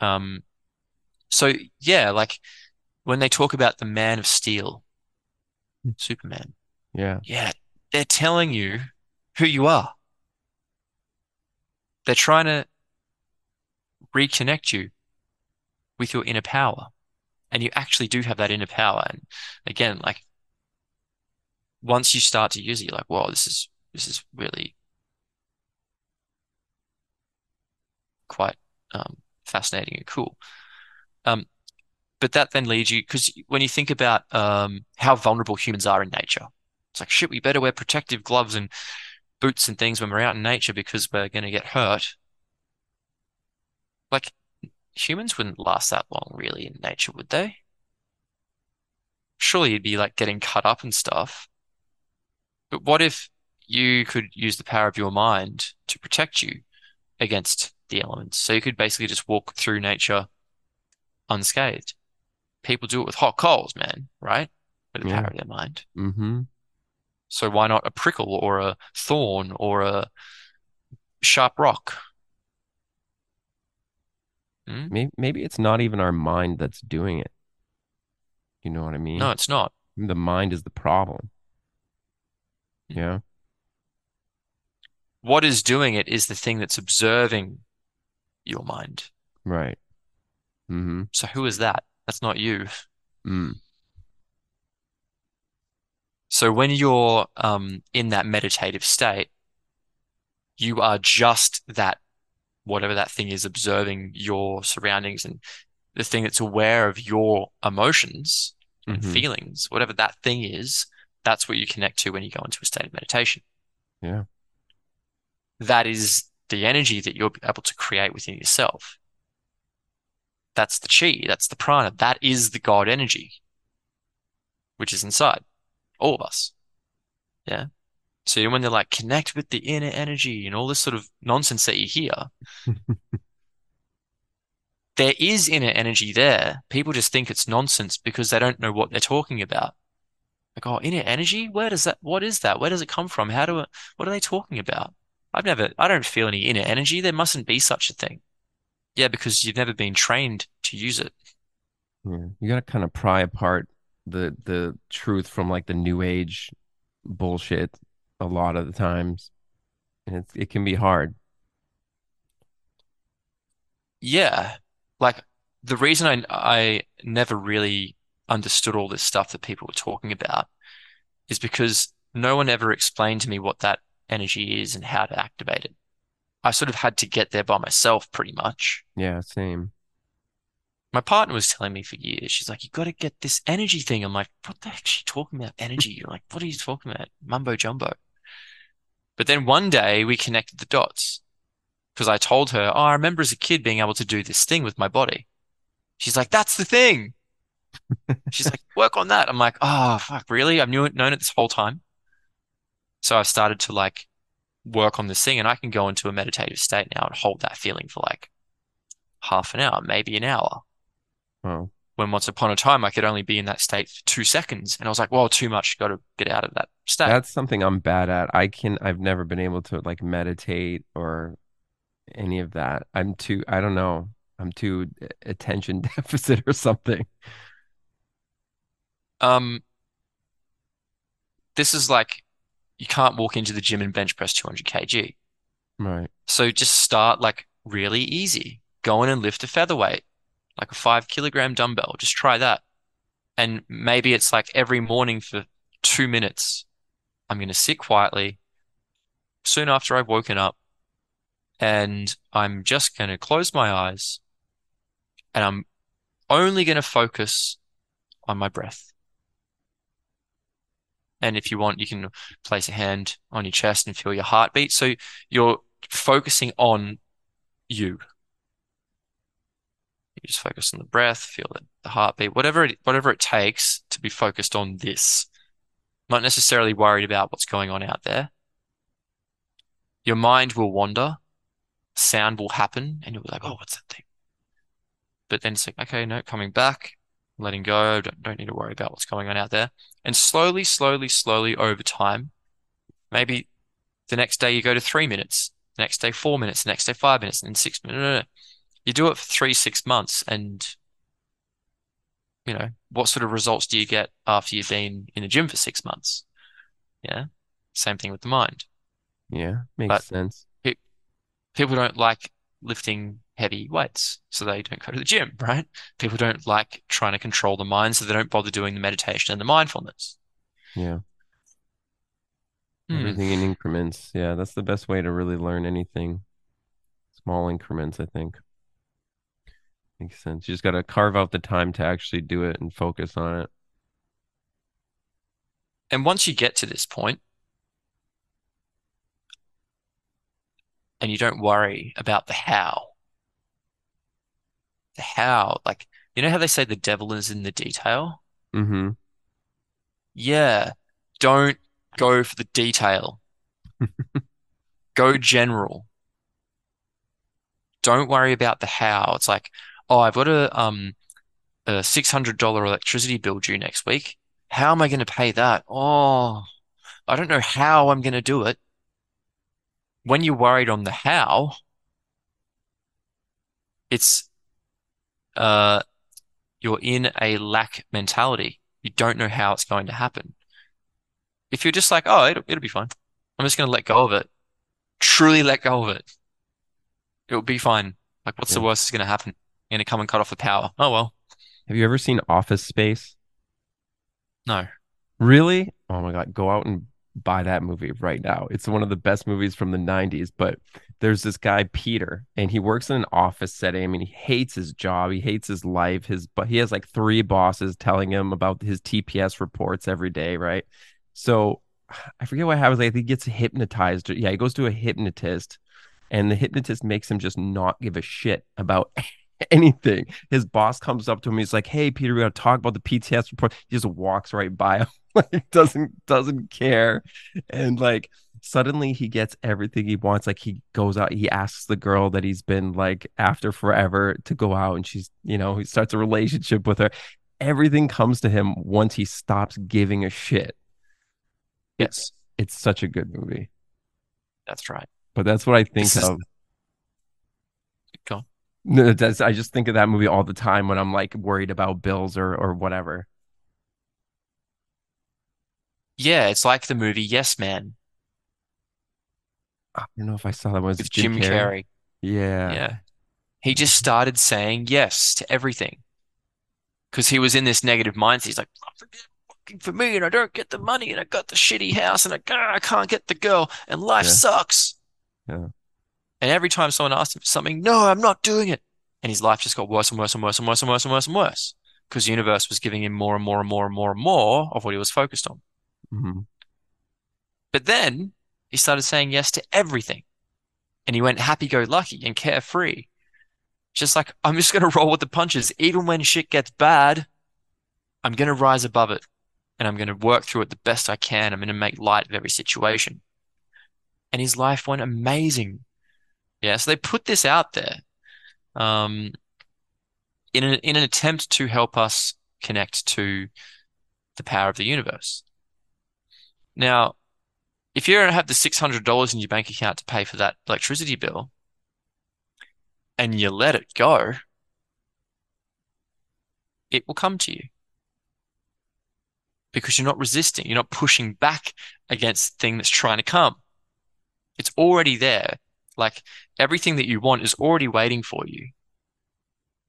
Um, so yeah, like when they talk about the man of steel, Superman, Yeah. yeah, they're telling you who you are. They're trying to reconnect you with your inner power. And you actually do have that inner power. And again, like once you start to use it, you're like, whoa, this is this is really quite um, fascinating and cool. Um, but that then leads you because when you think about um, how vulnerable humans are in nature, it's like shit. We better wear protective gloves and boots and things when we're out in nature because we're going to get hurt. Like humans wouldn't last that long, really, in nature, would they? Surely you'd be like getting cut up and stuff. But what if you could use the power of your mind to protect you against the elements? So you could basically just walk through nature unscathed. People do it with hot coals, man, right? With the Yeah. power of their mind. Mm-hmm. So why not a prickle or a thorn or a sharp rock? Hmm? Maybe maybe it's not even our mind that's doing it. You know what I mean? No, it's not. The mind is the problem. Mm. Yeah. What is doing it is the thing that's observing your mind. Right. Mm-hmm. So who is that? That's not you. Mm. So when you're um, in that meditative state, you are just that, whatever that thing is, observing your surroundings and the thing that's aware of your emotions and Mhm. feelings, whatever that thing is, that's what you connect to when you go into a state of meditation. Yeah. That is the energy that you're able to create within yourself. That's the chi, that's the prana, that is the God energy, which is inside all of us. Yeah. So when they're like, connect with the inner energy and all this sort of nonsense that you hear, <laughs> there is inner energy there. People just think it's nonsense because they don't know what they're talking about. Like, oh, inner energy? Where does that, what is that? Where does it come from? How do it, what are they talking about? I've never, I don't feel any inner energy. There mustn't be such a thing. Yeah, because you've never been trained to use it. Yeah. You gotta kind of pry apart the the truth from like the new age bullshit a lot of the times. And it's it can be hard. Yeah. Like the reason I I never really understood all this stuff that people were talking about is because no one ever explained to me what that energy is and how to activate it. I sort of had to get there by myself pretty much. Yeah, same. My partner was telling me for years, she's like, you got to get this energy thing. I'm like, what the heck is she talking about? Energy? You're like, what are you talking about? Mumbo jumbo. But then one day we connected the dots because I told her, oh, I remember as a kid being able to do this thing with my body. She's like, that's the thing. <laughs> She's like, work on that. I'm like, oh, fuck, really? I've knew it, known it this whole time. So I've started to like work on this thing and I can go into a meditative state now and hold that feeling for like half an hour, maybe an hour. Oh. When once upon a time I could only be in that state for two seconds. And I was like, well, too much, got to get out of that state. That's something I'm bad at. I can I've never been able to like meditate or any of that. I'm too I don't know. I'm too attention <laughs> deficit or something. Um, this is like you can't walk into the gym and bench press 200 kg. Right. So just start like really easy. Go in and lift a featherweight, like a five kilogram dumbbell. Just try that. And maybe it's like every morning for two minutes, I'm going to sit quietly soon after I've woken up and I'm just going to close my eyes and I'm only going to focus on my breath. And if you want, you can place a hand on your chest and feel your heartbeat. So you're focusing on you. You just focus on the breath, feel the, heartbeat, whatever it, whatever it takes to be focused on this. Not necessarily worried about what's going on out there. Your mind will wander, sound will happen, and you'll be like, oh, what's that thing? But then it's like, okay, no, coming back, letting go, don't, don't need to worry about what's going on out there. And slowly, slowly, slowly over time, maybe the next day you go to three minutes, the next day four minutes, the next day five minutes, and then six minutes. No, no, no. You do it for three, six months, and you know, what sort of results do you get after you've been in the gym for six months? Yeah. Same thing with the mind. Yeah, makes But sense. people don't like lifting heavy weights, so they don't go to the gym, right? People don't like trying to control the mind, so they don't bother doing the meditation and the mindfulness. Yeah. Hmm. Everything in increments. Yeah, that's the best way to really learn anything. Small increments, I think. Makes sense. You just got to carve out the time to actually do it and focus on it. And once you get to this point, and you don't worry about the how, how, like, you know how they say the devil is in the detail? Mm-hmm. Yeah, don't go for the detail. <laughs> Go general. Don't worry about the how. It's like, oh, I've got a um a $600 electricity bill due next week. How am I going to pay that? Oh, I don't know how I'm going to do it. When you're worried on the how, it's uh you're in a lack mentality. You don't know how it's going to happen. If you're just like, oh, it'll, it'll be fine. I'm just going to let go of it. Truly let go of it. It'll be fine. Like, what's the worst that's going to happen? You're going to come and cut off the power. Oh, well, Have you ever seen Office Space? no. Really? Oh my God. Go out and buy that movie right now. It's one of the best movies from the 90s. But there's this guy, Peter, and he works in an office setting. I mean, he hates his job, he hates his life. His but he has like three bosses telling him about his TPS reports every day, right? So I forget what happens. Like he gets hypnotized. Yeah, he goes to a hypnotist, and the hypnotist makes him just not give a shit about <laughs> anything. His boss comes up to him. He's like, "Hey, Peter, we got to talk about the PTS report." He just walks right by him, like doesn't doesn't care, and like suddenly he gets everything he wants. Like he goes out, he asks the girl that he's been like after forever to go out, and she's you know he starts a relationship with her. Everything comes to him once he stops giving a shit. Yes, It's such a good movie, that's right. but that's what I think This is- of. Go. No, that's I just think of that movie all the time when I'm like worried about bills or or whatever. Yeah, it's like the movie Yes Man I don't know if I saw that one. Was with it Jim, Jim Carrey? Carrey. Yeah. Yeah. He just started saying yes to everything because he was in this negative mindset. He's like, "Oh, forget working for me and I don't get the money and I got the shitty house and I, ah, I can't get the girl and life Yeah. sucks. Yeah. And every time someone asked him for something, no, I'm not doing it. And his life just got worse and worse and worse and worse and worse and worse and worse because the universe was giving him more and more and more and more and more of what he was focused on. Mhm. But then he started saying yes to everything. And he went happy go lucky and carefree. Just like, I'm just going to roll with the punches. Even when shit gets bad, I'm going to rise above it and I'm going to work through it the best I can. I'm going to make light of every situation. And his life went amazing. Yeah. So they put this out there um, in an, in an attempt to help us connect to the power of the universe. Now, if you don't have the $600 in your bank account to pay for that electricity bill and you let it go, it will come to you because you're not resisting, you're not pushing back against the thing that's trying to come. It's already there. Like everything that you want is already waiting for you.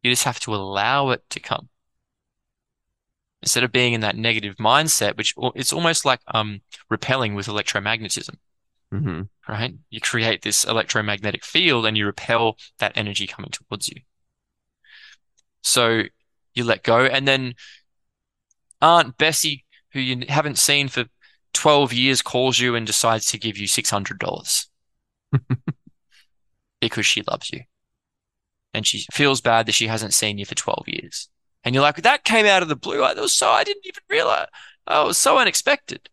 You just have to allow it to come. Instead of being in that negative mindset, which it's almost like um repelling with electromagnetism Mhm. right? You create this electromagnetic field and you repel that energy coming towards you. So you let go, and then Aunt Bessie, who you haven't seen for 12 years, calls you and decides to give you $600 <laughs> because she loves you. And she feels bad that she hasn't seen you for 12 years. And you're like, that came out of the blue. I was so, I didn't even realize. Oh, it was so unexpected.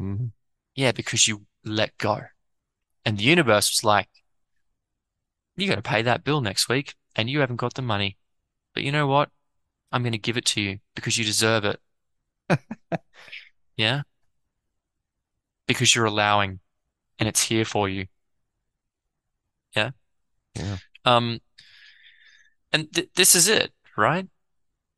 Mhm. Yeah, because you let go. And the universe was like, you got to pay that bill next week and you haven't got the money. But you know what? I'm going to give it to you because you deserve it. <laughs> Yeah? Because you're allowing and it's here for you. Yeah? Yeah. Um, and th this is it, right?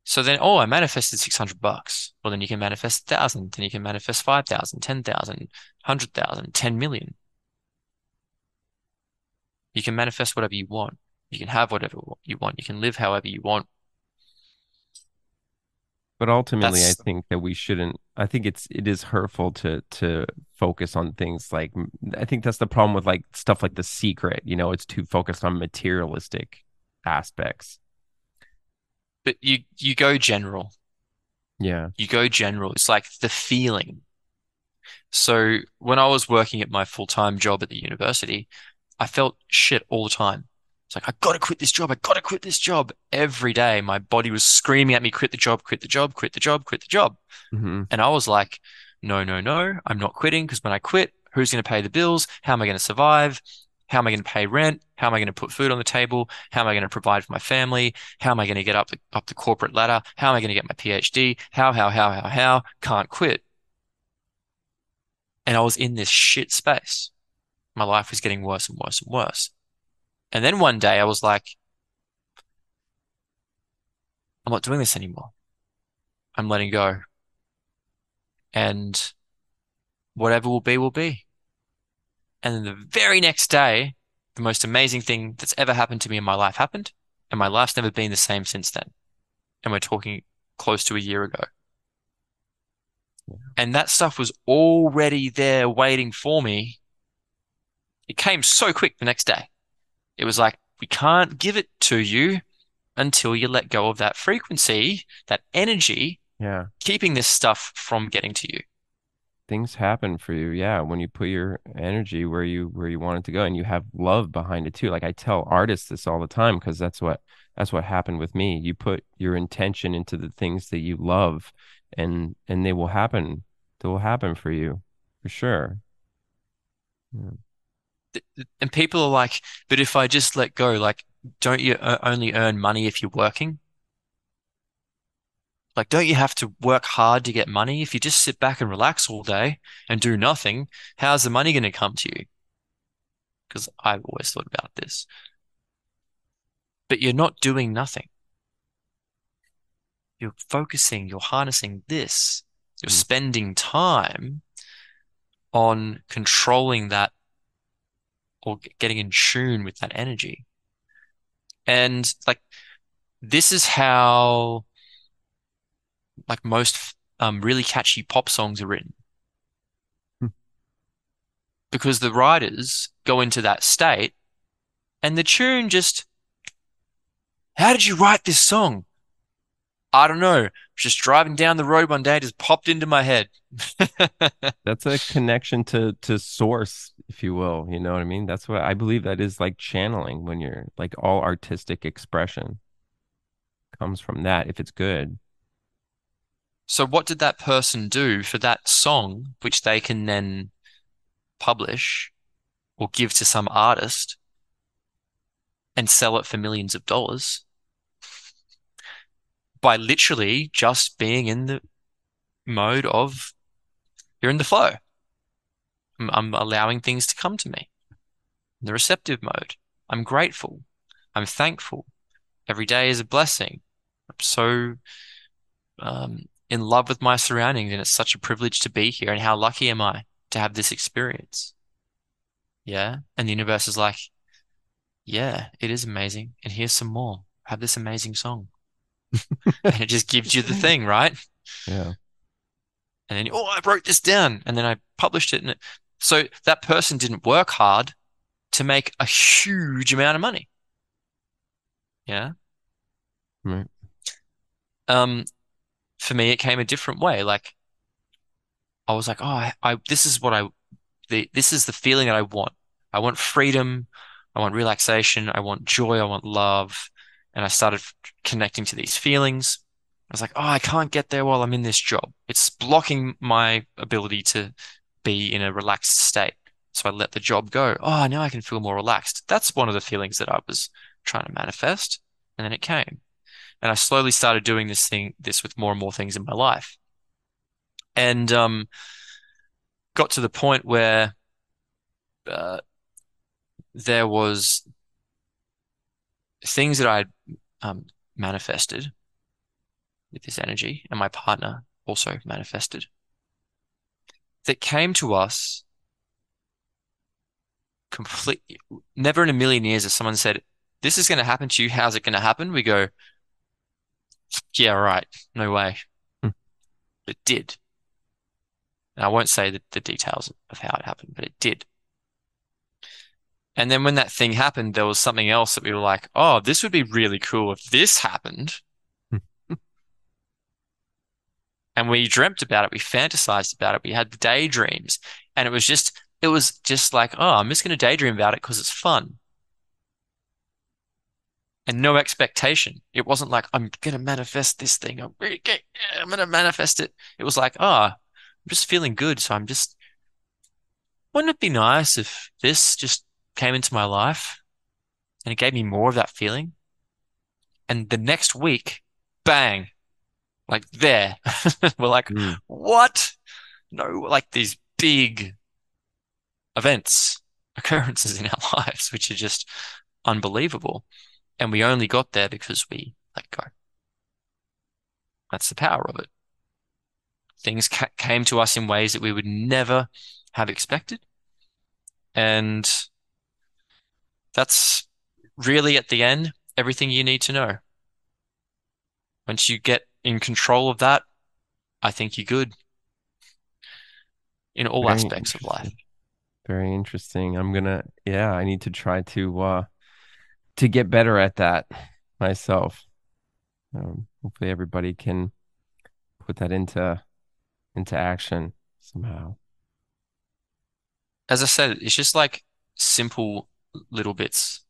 So then, oh, I manifested 600 bucks. Well, then you can manifest 1,000. Then you can manifest 5,000, 10,000, 100,000, 10 million. You can manifest whatever you want. You can have whatever you want. You can live however you want. But ultimately, That's- I think that we shouldn't. I think it's it is hurtful to to focus on things like. I think that's the problem with like stuff like The Secret. You know, it's too focused on materialistic aspects. But you you go general. Yeah. You go general. It's like the feeling. So when I was working at my full-time job at the university, I felt shit all the time. It's like, I gotta quit this job. I gotta quit this job. Every day, my body was screaming at me, quit the job, quit the job, quit the job, quit the job. hmm And I was like, no, no, no, I'm not quitting because when I quit, who's going to pay the bills? How am I going to survive? How am I going to pay rent? How am I going to put food on the table? How am I going to provide for my family? How am I going to get up the, up the corporate ladder? How am I going to get my PhD? How, how, how, how, how? Can't quit. And I was in this shit space. My life was getting worse and worse and worse. And then one day I was like, I'm not doing this anymore. I'm letting go. And whatever will be, will be. And then the very next day, the most amazing thing that's ever happened to me in my life happened. And my life's never been the same since then. And we're talking close to a year ago. And that stuff was already there waiting for me. It came so quick the next day. It was like, we can't give it to you until you let go of that frequency, that energy, Yeah. keeping this stuff from getting to you. Things happen for you. Yeah. When you put your energy where you where you want it to go and you have love behind it too. Like I tell artists this all the time because that's what that's what happened with me. You put your intention into the things that you love and and they will happen. They will happen for you for sure. yeah. And people are like, but if I just let go, like, don't you only earn money if you're working? Like, don't you have to work hard to get money? If you just sit back and relax all day and do nothing, how's the money going to come to you? Because I've always thought about this. But you're not doing nothing. You're focusing, you're harnessing this. You're Mm. spending time on controlling that or getting in tune with that energy. And like this is how like most um really catchy pop songs are written. Hmm. Because the writers go into that state and the tune just how did you write this song? I don't know. Just driving down the road one day, it just popped into my head. <laughs> That's a connection to to source, if you will. You know what I mean? That's what I believe that is like channeling when you're like all artistic expression comes from that if it's good. So what did that person do for that song, which they can then publish or give to some artist and sell it for millions of dollars by literally just being in the mode of you're in the flow. I'm, I'm allowing things to come to me. In the receptive mode. I'm grateful. I'm thankful. Every day is a blessing. I'm so um, in love with my surroundings, and it's such a privilege to be here. And how lucky am I to have this experience? Yeah. And the universe is like, yeah, it is amazing. And here's some more. Have this amazing song. <laughs> and it just gives you the thing, right? Yeah. And then, oh, I wrote this down and then I published it. And it, so that person didn't work hard to make a huge amount of money. Yeah. Right. Um, for me, it came a different way. Like, I was like, oh, I, I this is what I, the, this is the feeling that I want. I want freedom. I want relaxation. I want joy. I want love. And I started connecting to these feelings. I was like, oh, I can't get there while I'm in this job. It's blocking my ability to be in a relaxed state. So I let the job go. Oh, now I can feel more relaxed. That's one of the feelings that I was trying to manifest. And then it came. And I slowly started doing this thing, this with more and more things in my life. And um, got to the point where uh, there was things that I um, manifested with this energy, and my partner also manifested, that came to us completely, never in a million years, if someone said, This is going to happen to you, how's it going to happen? We go, Yeah, right, no way. Hmm. It did. And I won't say the, the details of how it happened, but it did. And then when that thing happened, there was something else that we were like, oh, this would be really cool if this happened. <laughs> and we dreamt about it, we fantasized about it, we had daydreams, and it was just it was just like, oh, I'm just going to daydream about it because it's fun. And no expectation. It wasn't like I'm going to manifest this thing. I'm, I'm going to manifest it. It was like, oh, I'm just feeling good, so I'm just wouldn't it be nice if this just came into my life and it gave me more of that feeling? And the next week, bang, like there, <laughs> we're like, Mm. what? No, like these big events, occurrences in our <laughs> lives, which are just unbelievable. And we only got there because we let go. That's the power of it. Things ca- came to us in ways that we would never have expected. And that's really at the end everything you need to know. Once you get in control of that, I think you're good in all Very aspects of life. Very interesting. I'm gonna, yeah, I need to try to uh to get better at that myself. Um, hopefully everybody can put that into into action somehow. As I said, it's just like simple little bits.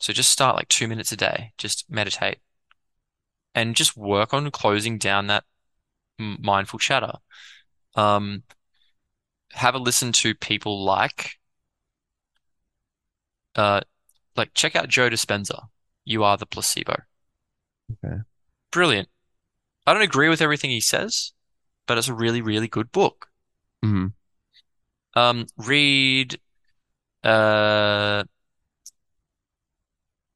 So just start like two minutes a day, just meditate and just work on closing down that mindful chatter. Um, have a listen to people like, uh, like check out Joe Dispenza. You are the placebo. Okay. Brilliant. I don't agree with everything he says, but it's a really, really good book. hmm Um, read uh,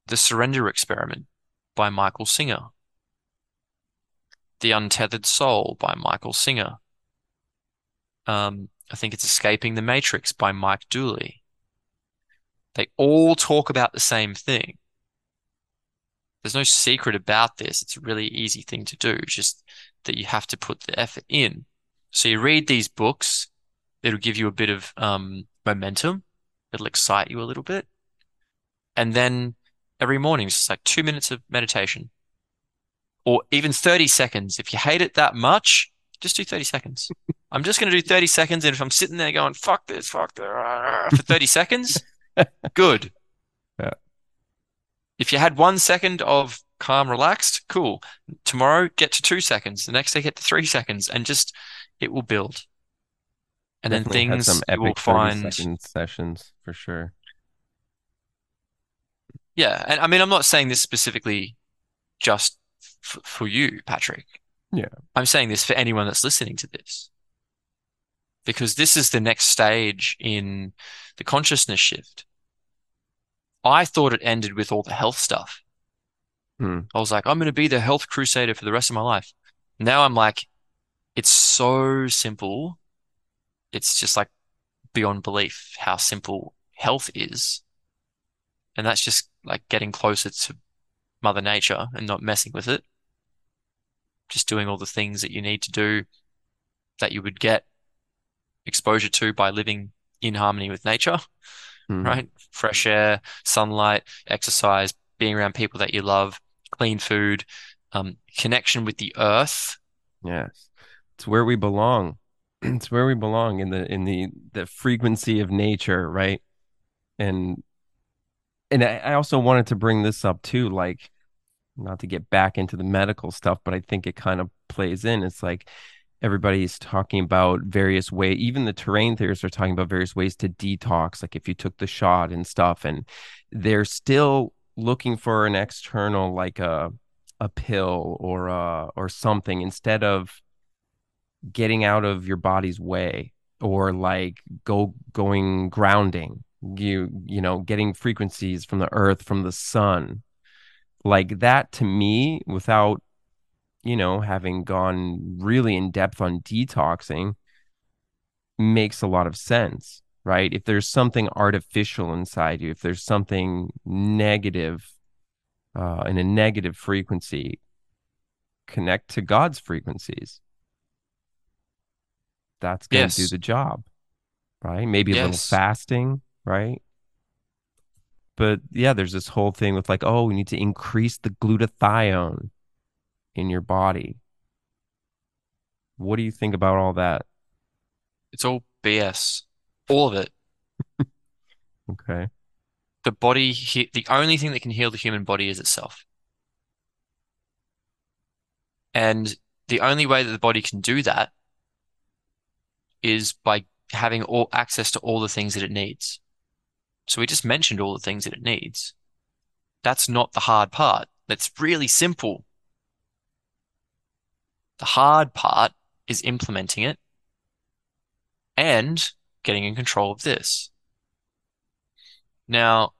The Surrender Experiment by Michael Singer. The Untethered Soul by Michael Singer. Um, I think it's Escaping the Matrix by Mike Dooley. They all talk about the same thing. There's no secret about this. It's a really easy thing to do, it's just that you have to put the effort in. So you read these books, it'll give you a bit of um, momentum, it'll excite you a little bit. And then every morning, it's just like two minutes of meditation or even 30 seconds. If you hate it that much, just do 30 seconds. <laughs> I'm just going to do 30 seconds. And if I'm sitting there going, fuck this, fuck that, for 30 seconds, good. <laughs> Yeah. If you had one second of calm, relaxed, cool. Tomorrow, get to two seconds. The next day, get to three seconds, and just it will build. And Definitely then things some will epic 30 find. sessions for sure. Yeah, and I mean, I'm not saying this specifically just f for you, Patrick. Yeah. I'm saying this for anyone that's listening to this. Because this is the next stage in the consciousness shift. I thought it ended with all the health stuff. Hmm. I was like, I'm going to be the health crusader for the rest of my life. Now I'm like, it's so simple. It's just like beyond belief how simple health is. And that's just like getting closer to Mother Nature and not messing with it. Just doing all the things that you need to do that you would get exposure to by living in harmony with nature, Mhm. right? Fresh air, sunlight, exercise, being around people that you love, clean food, um, connection with the earth. Yes. It's where we belong. <clears throat> It's where we belong in the in the the frequency of nature, right? And and I, I also wanted to bring this up too, like not to get back into the medical stuff, but I think it kind of plays in. It's like everybody's talking about various ways, even the terrain theorists are talking about various ways to detox, like if you took the shot and stuff, and they're still looking for an external, like a a pill or or something instead of getting out of your body's way or like go going grounding you you know getting frequencies from the earth from the sun. Like that to me without you know, having gone really in depth on detoxing, makes a lot of sense, right? If there's something artificial inside you, if there's something negative uh, in a negative frequency, connect to God's frequencies. That's going to Yes. do the job, right? Maybe a little fasting, right? But yeah, there's this whole thing with like, oh, we need to increase the glutathione in your body. What do you think about all that? It's all BS. All of it. <laughs> Okay. The body, he the only thing that can heal the human body is itself. And the only way that the body can do that is by having all access to all the things that it needs. So we just mentioned all the things that it needs. That's not the hard part. That's really simple. The hard part is implementing it and getting in control of this. Now,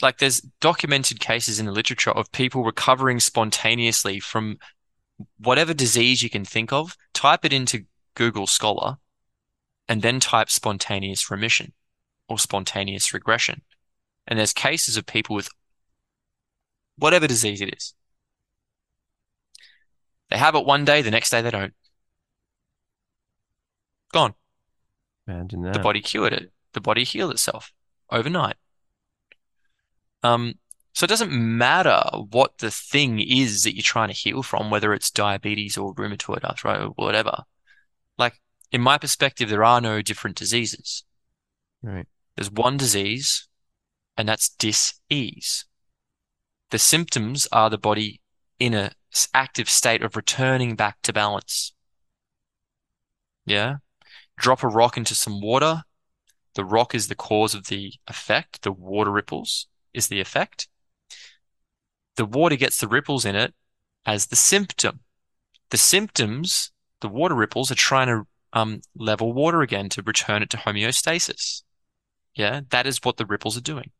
like there's documented cases in the literature of people recovering spontaneously from whatever disease you can think of. Type it into Google Scholar and then type spontaneous remission or spontaneous regression. And there's cases of people with whatever disease it is. They have it one day, the next day they don't. Gone. Imagine that. The body cured it. The body healed itself overnight. Um, so it doesn't matter what the thing is that you're trying to heal from, whether it's diabetes or rheumatoid arthritis or whatever. Like, in my perspective, there are no different diseases. Right. There's one disease, and that's dis-ease. The symptoms are the body in a active state of returning back to balance. Yeah. Drop a rock into some water. The rock is the cause of the effect. The water ripples is the effect. The water gets the ripples in it as the symptom. The symptoms, the water ripples, are trying to um, level water again to return it to homeostasis. Yeah, that is what the ripples are doing.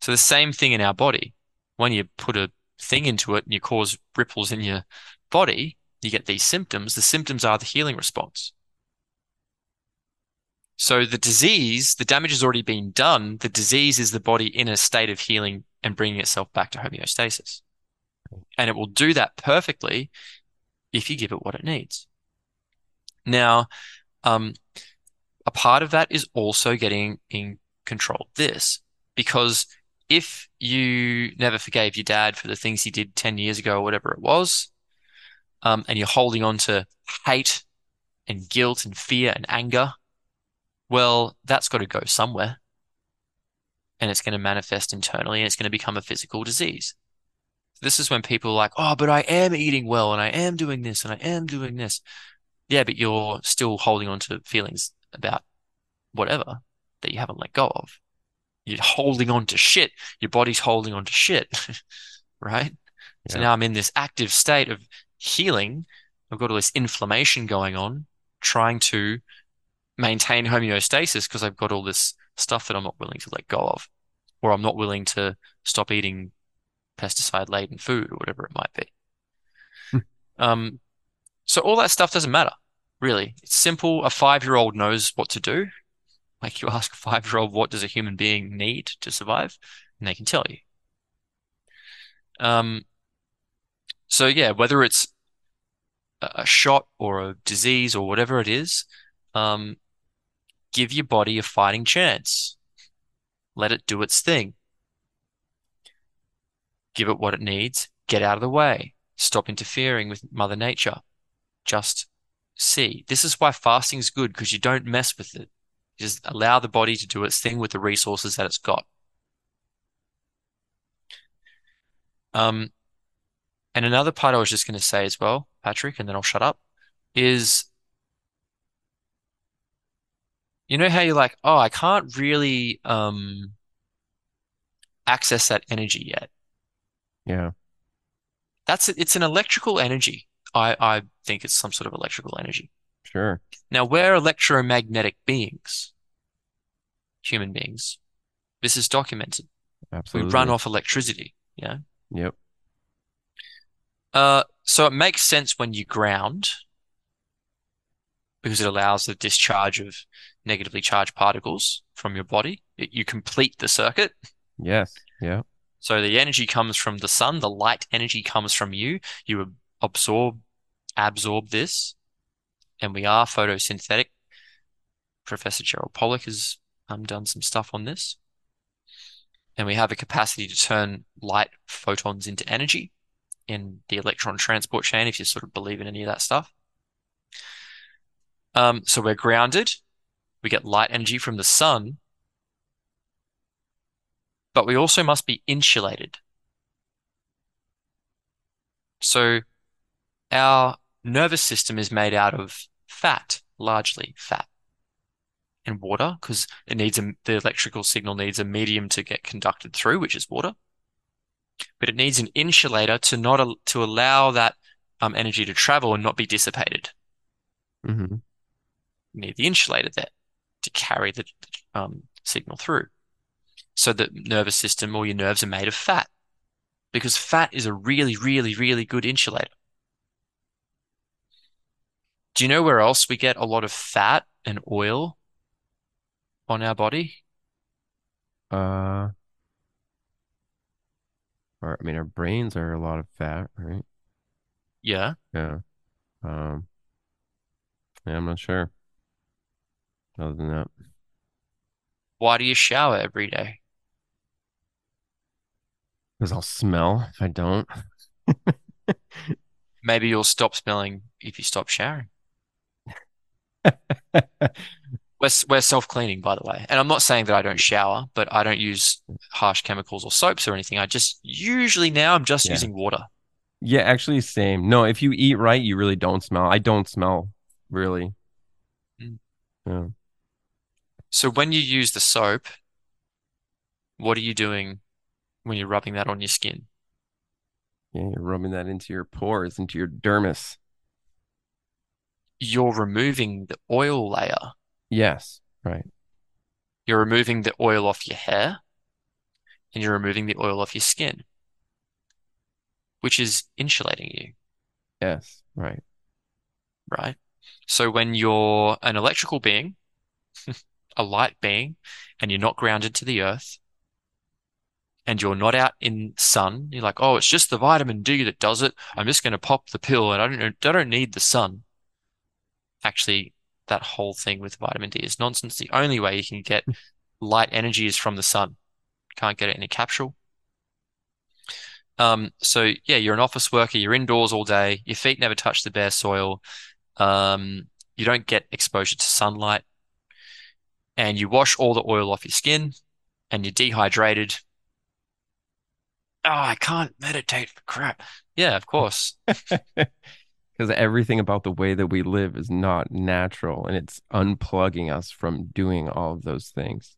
So the same thing in our body. When you put a thing into it and you cause ripples in your body, you get these symptoms. The symptoms are the healing response. So the disease, the damage has already been done. The disease is the body in a state of healing and bringing itself back to homeostasis. And it will do that perfectly if you give it what it needs. Now, um, a part of that is also getting in control of this because if you never forgave your dad for the things he did 10 years ago or whatever it was, um, and you're holding on to hate and guilt and fear and anger, well, that's got to go somewhere. And it's going to manifest internally and it's going to become a physical disease. This is when people are like, oh, but I am eating well and I am doing this and I am doing this. Yeah, but you're still holding on to feelings about whatever that you haven't let go of. You're holding on to shit. Your body's holding on to shit, <laughs> right? So now I'm in this active state of healing. I've got all this inflammation going on, trying to maintain homeostasis because I've got all this stuff that I'm not willing to let go of, or I'm not willing to stop eating pesticide laden food or whatever it might be. Um, so all that stuff doesn't matter, really. It's simple. A five-year-old knows what to do. Like you ask a five-year-old, what does a human being need to survive? And they can tell you. Um, so yeah, whether it's a a shot or a disease or whatever it is, um, give your body a fighting chance. Let it do its thing. Give it what it needs. Get out of the way. Stop interfering with Mother Nature. Just see. This is why fasting is good because you don't mess with it. Just allow the body to do its thing with the resources that it's got. Um, and another part I was just going to say as well, Patrick, and then I'll shut up, is you know how you're like, oh, I can't really um access that energy yet. Yeah. That's. It's an electrical energy. I I think it's some sort of electrical energy. Sure. Now, we're electromagnetic beings, human beings. This is documented. Absolutely. We run off electricity. Yeah. Yep. Uh, so it makes sense when you ground because it allows the discharge of negatively charged particles from your body. It, you complete the circuit. Yes. Yeah. So the energy comes from the sun, the light energy comes from you. You absorb absorb this, and we are photosynthetic. Professor Gerald Pollack has um, done some stuff on this. And we have a capacity to turn light photons into energy in the electron transport chain, if you sort of believe in any of that stuff. Um, so we're grounded. We get light energy from the sun, but we also must be insulated. So our nervous system is made out of fat, largely fat and water, because it needs a, the electrical signal needs a medium to get conducted through, which is water. But it needs an insulator to not to allow that um, energy to travel and not be dissipated. Mm-hmm. You need the insulator there to carry the um, signal through. So the nervous system or your nerves are made of fat because fat is a really, really, really good insulator. Do you know where else we get a lot of fat and oil on our body? Uh, our, I mean, our brains are a lot of fat, right? Yeah. Yeah. Um, yeah, I'm not sure. Other than that, Why do you shower every day? because I'll smell if I don't. <laughs> Maybe you'll stop smelling if you stop showering. <laughs> We're, we're self-cleaning, by the way. And I'm not saying that I don't shower, but I don't use harsh chemicals or soaps or anything. I just usually now I'm just Yeah. using water. Yeah, actually, same. No, if you eat right, you really don't smell. I don't smell, really. Mm. Yeah. So when you use the soap, what are you doing when you're rubbing that on your skin? Yeah, you're rubbing that into your pores, into your dermis. You're removing the oil layer. Yes, right. You're removing the oil off your hair and you're removing the oil off your skin, which is insulating you, Yes, right. right? So when you're an electrical being, <laughs> a light being, and you're not grounded to the earth, and you're not out in sun, you're like, oh, it's just the vitamin D that does it. I'm just going to pop the pill and I don't, I don't need the sun. Actually, that whole thing with vitamin D is nonsense. The only way you can get <laughs> light energy is from the sun. Can't get it in a capsule. Um, so yeah, you're an office worker, you're indoors all day, your feet never touch the bare soil. Um, you don't get exposure to sunlight, and you wash all the oil off your skin, and you're dehydrated. Oh, I can't meditate for crap. Yeah, of course. <laughs> Because everything about the way that we live is not natural and it's unplugging us from doing all of those things.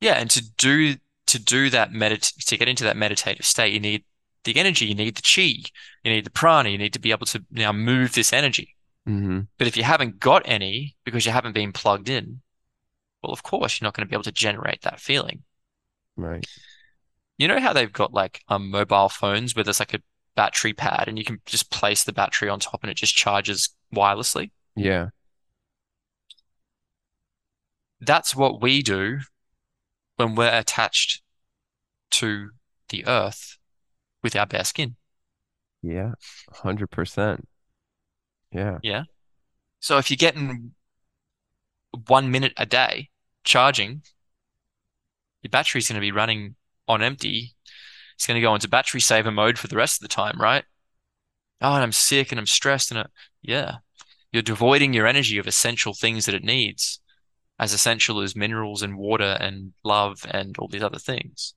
Yeah, and to do to do that medit to get into that meditative state, you need the energy, you need the chi, you need the prana, you need to be able to now move this energy. hmm But if you haven't got any because you haven't been plugged in, well, of course, you're not going to be able to generate that feeling. Right. You know how they've got like um mobile phones where there's like a battery pad and you can just place the battery on top and it just charges wirelessly? Yeah. That's what we do when we're attached to the earth with our bare skin. Yeah. 100%. Yeah. Yeah. So if you're getting one minute a day charging, your battery's going to be running on empty. It's going to go into battery saver mode for the rest of the time, right? Oh, and I'm sick and I'm stressed and I, yeah, you're devoiding your energy of essential things that it needs, as essential as minerals and water and love and all these other things.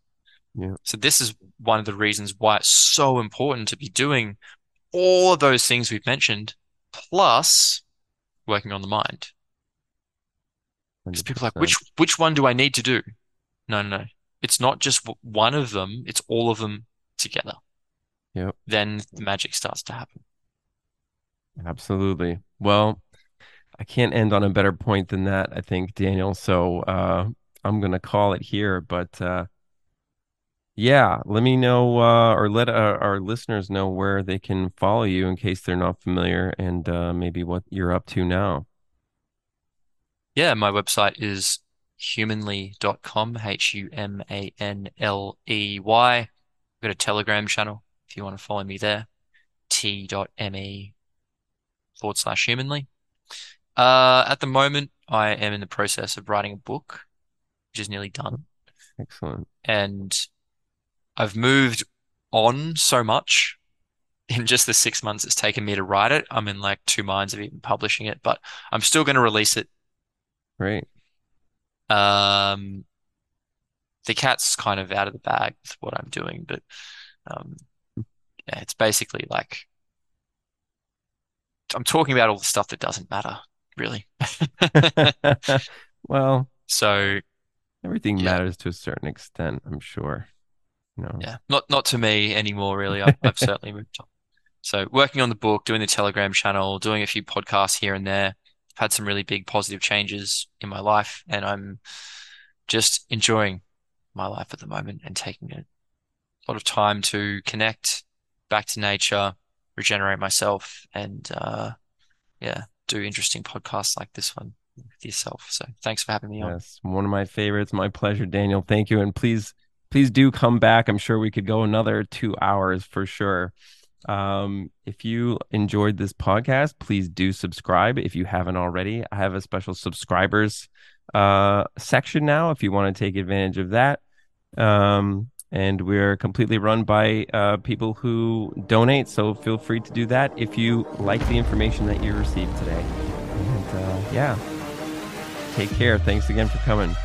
Yeah. So this is one of the reasons why it's so important to be doing all of those things we've mentioned, plus working on the mind. Because people are like, which which one do I need to do? No, no, no. It's not just one of them, it's all of them together. Yep. Then the magic starts to happen. Absolutely. Well, I can't end on a better point than that, I think, Daniel. So uh, I'm going to call it here. But uh, Yeah, let me know uh, or let uh, our listeners know where they can follow you in case they're not familiar and uh, maybe what you're up to now. Yeah, my website is humanley.com, H-U-M-A-N-L-E-Y. I've got a Telegram channel if you want to follow me there, t.me forward slash humanley. Uh, at the moment, I am in the process of writing a book, which is nearly done. Excellent. And I've moved on so much in just the six months it's taken me to write it. I'm in like two minds of even publishing it, but I'm still going to release it. Great. Um, the cat's kind of out of the bag with what I'm doing, but um, yeah, it's basically like I'm talking about all the stuff that doesn't matter, really. <laughs> well, so everything yeah. matters to a certain extent, I'm sure. No. Yeah, not not to me anymore, really. I've, I've <laughs> certainly moved on. So working on the book, doing the Telegram channel, doing a few podcasts here and there, had some really big positive changes in my life, and I'm just enjoying my life at the moment and taking a lot of time to connect back to nature, regenerate myself, and uh, yeah, do interesting podcasts like this one with yourself. So thanks for having me on. Yes, one of my favorites. My pleasure, Daniel. Thank you, and please, please do come back. I'm sure we could go another two hours for sure. Um, if you enjoyed this podcast, please do subscribe if you haven't already. I have a special subscribers uh, section now if you want to take advantage of that. Um, and we're completely run by uh, people who donate. So feel free to do that if you like the information that you received today. And uh, yeah, take care. Thanks again for coming.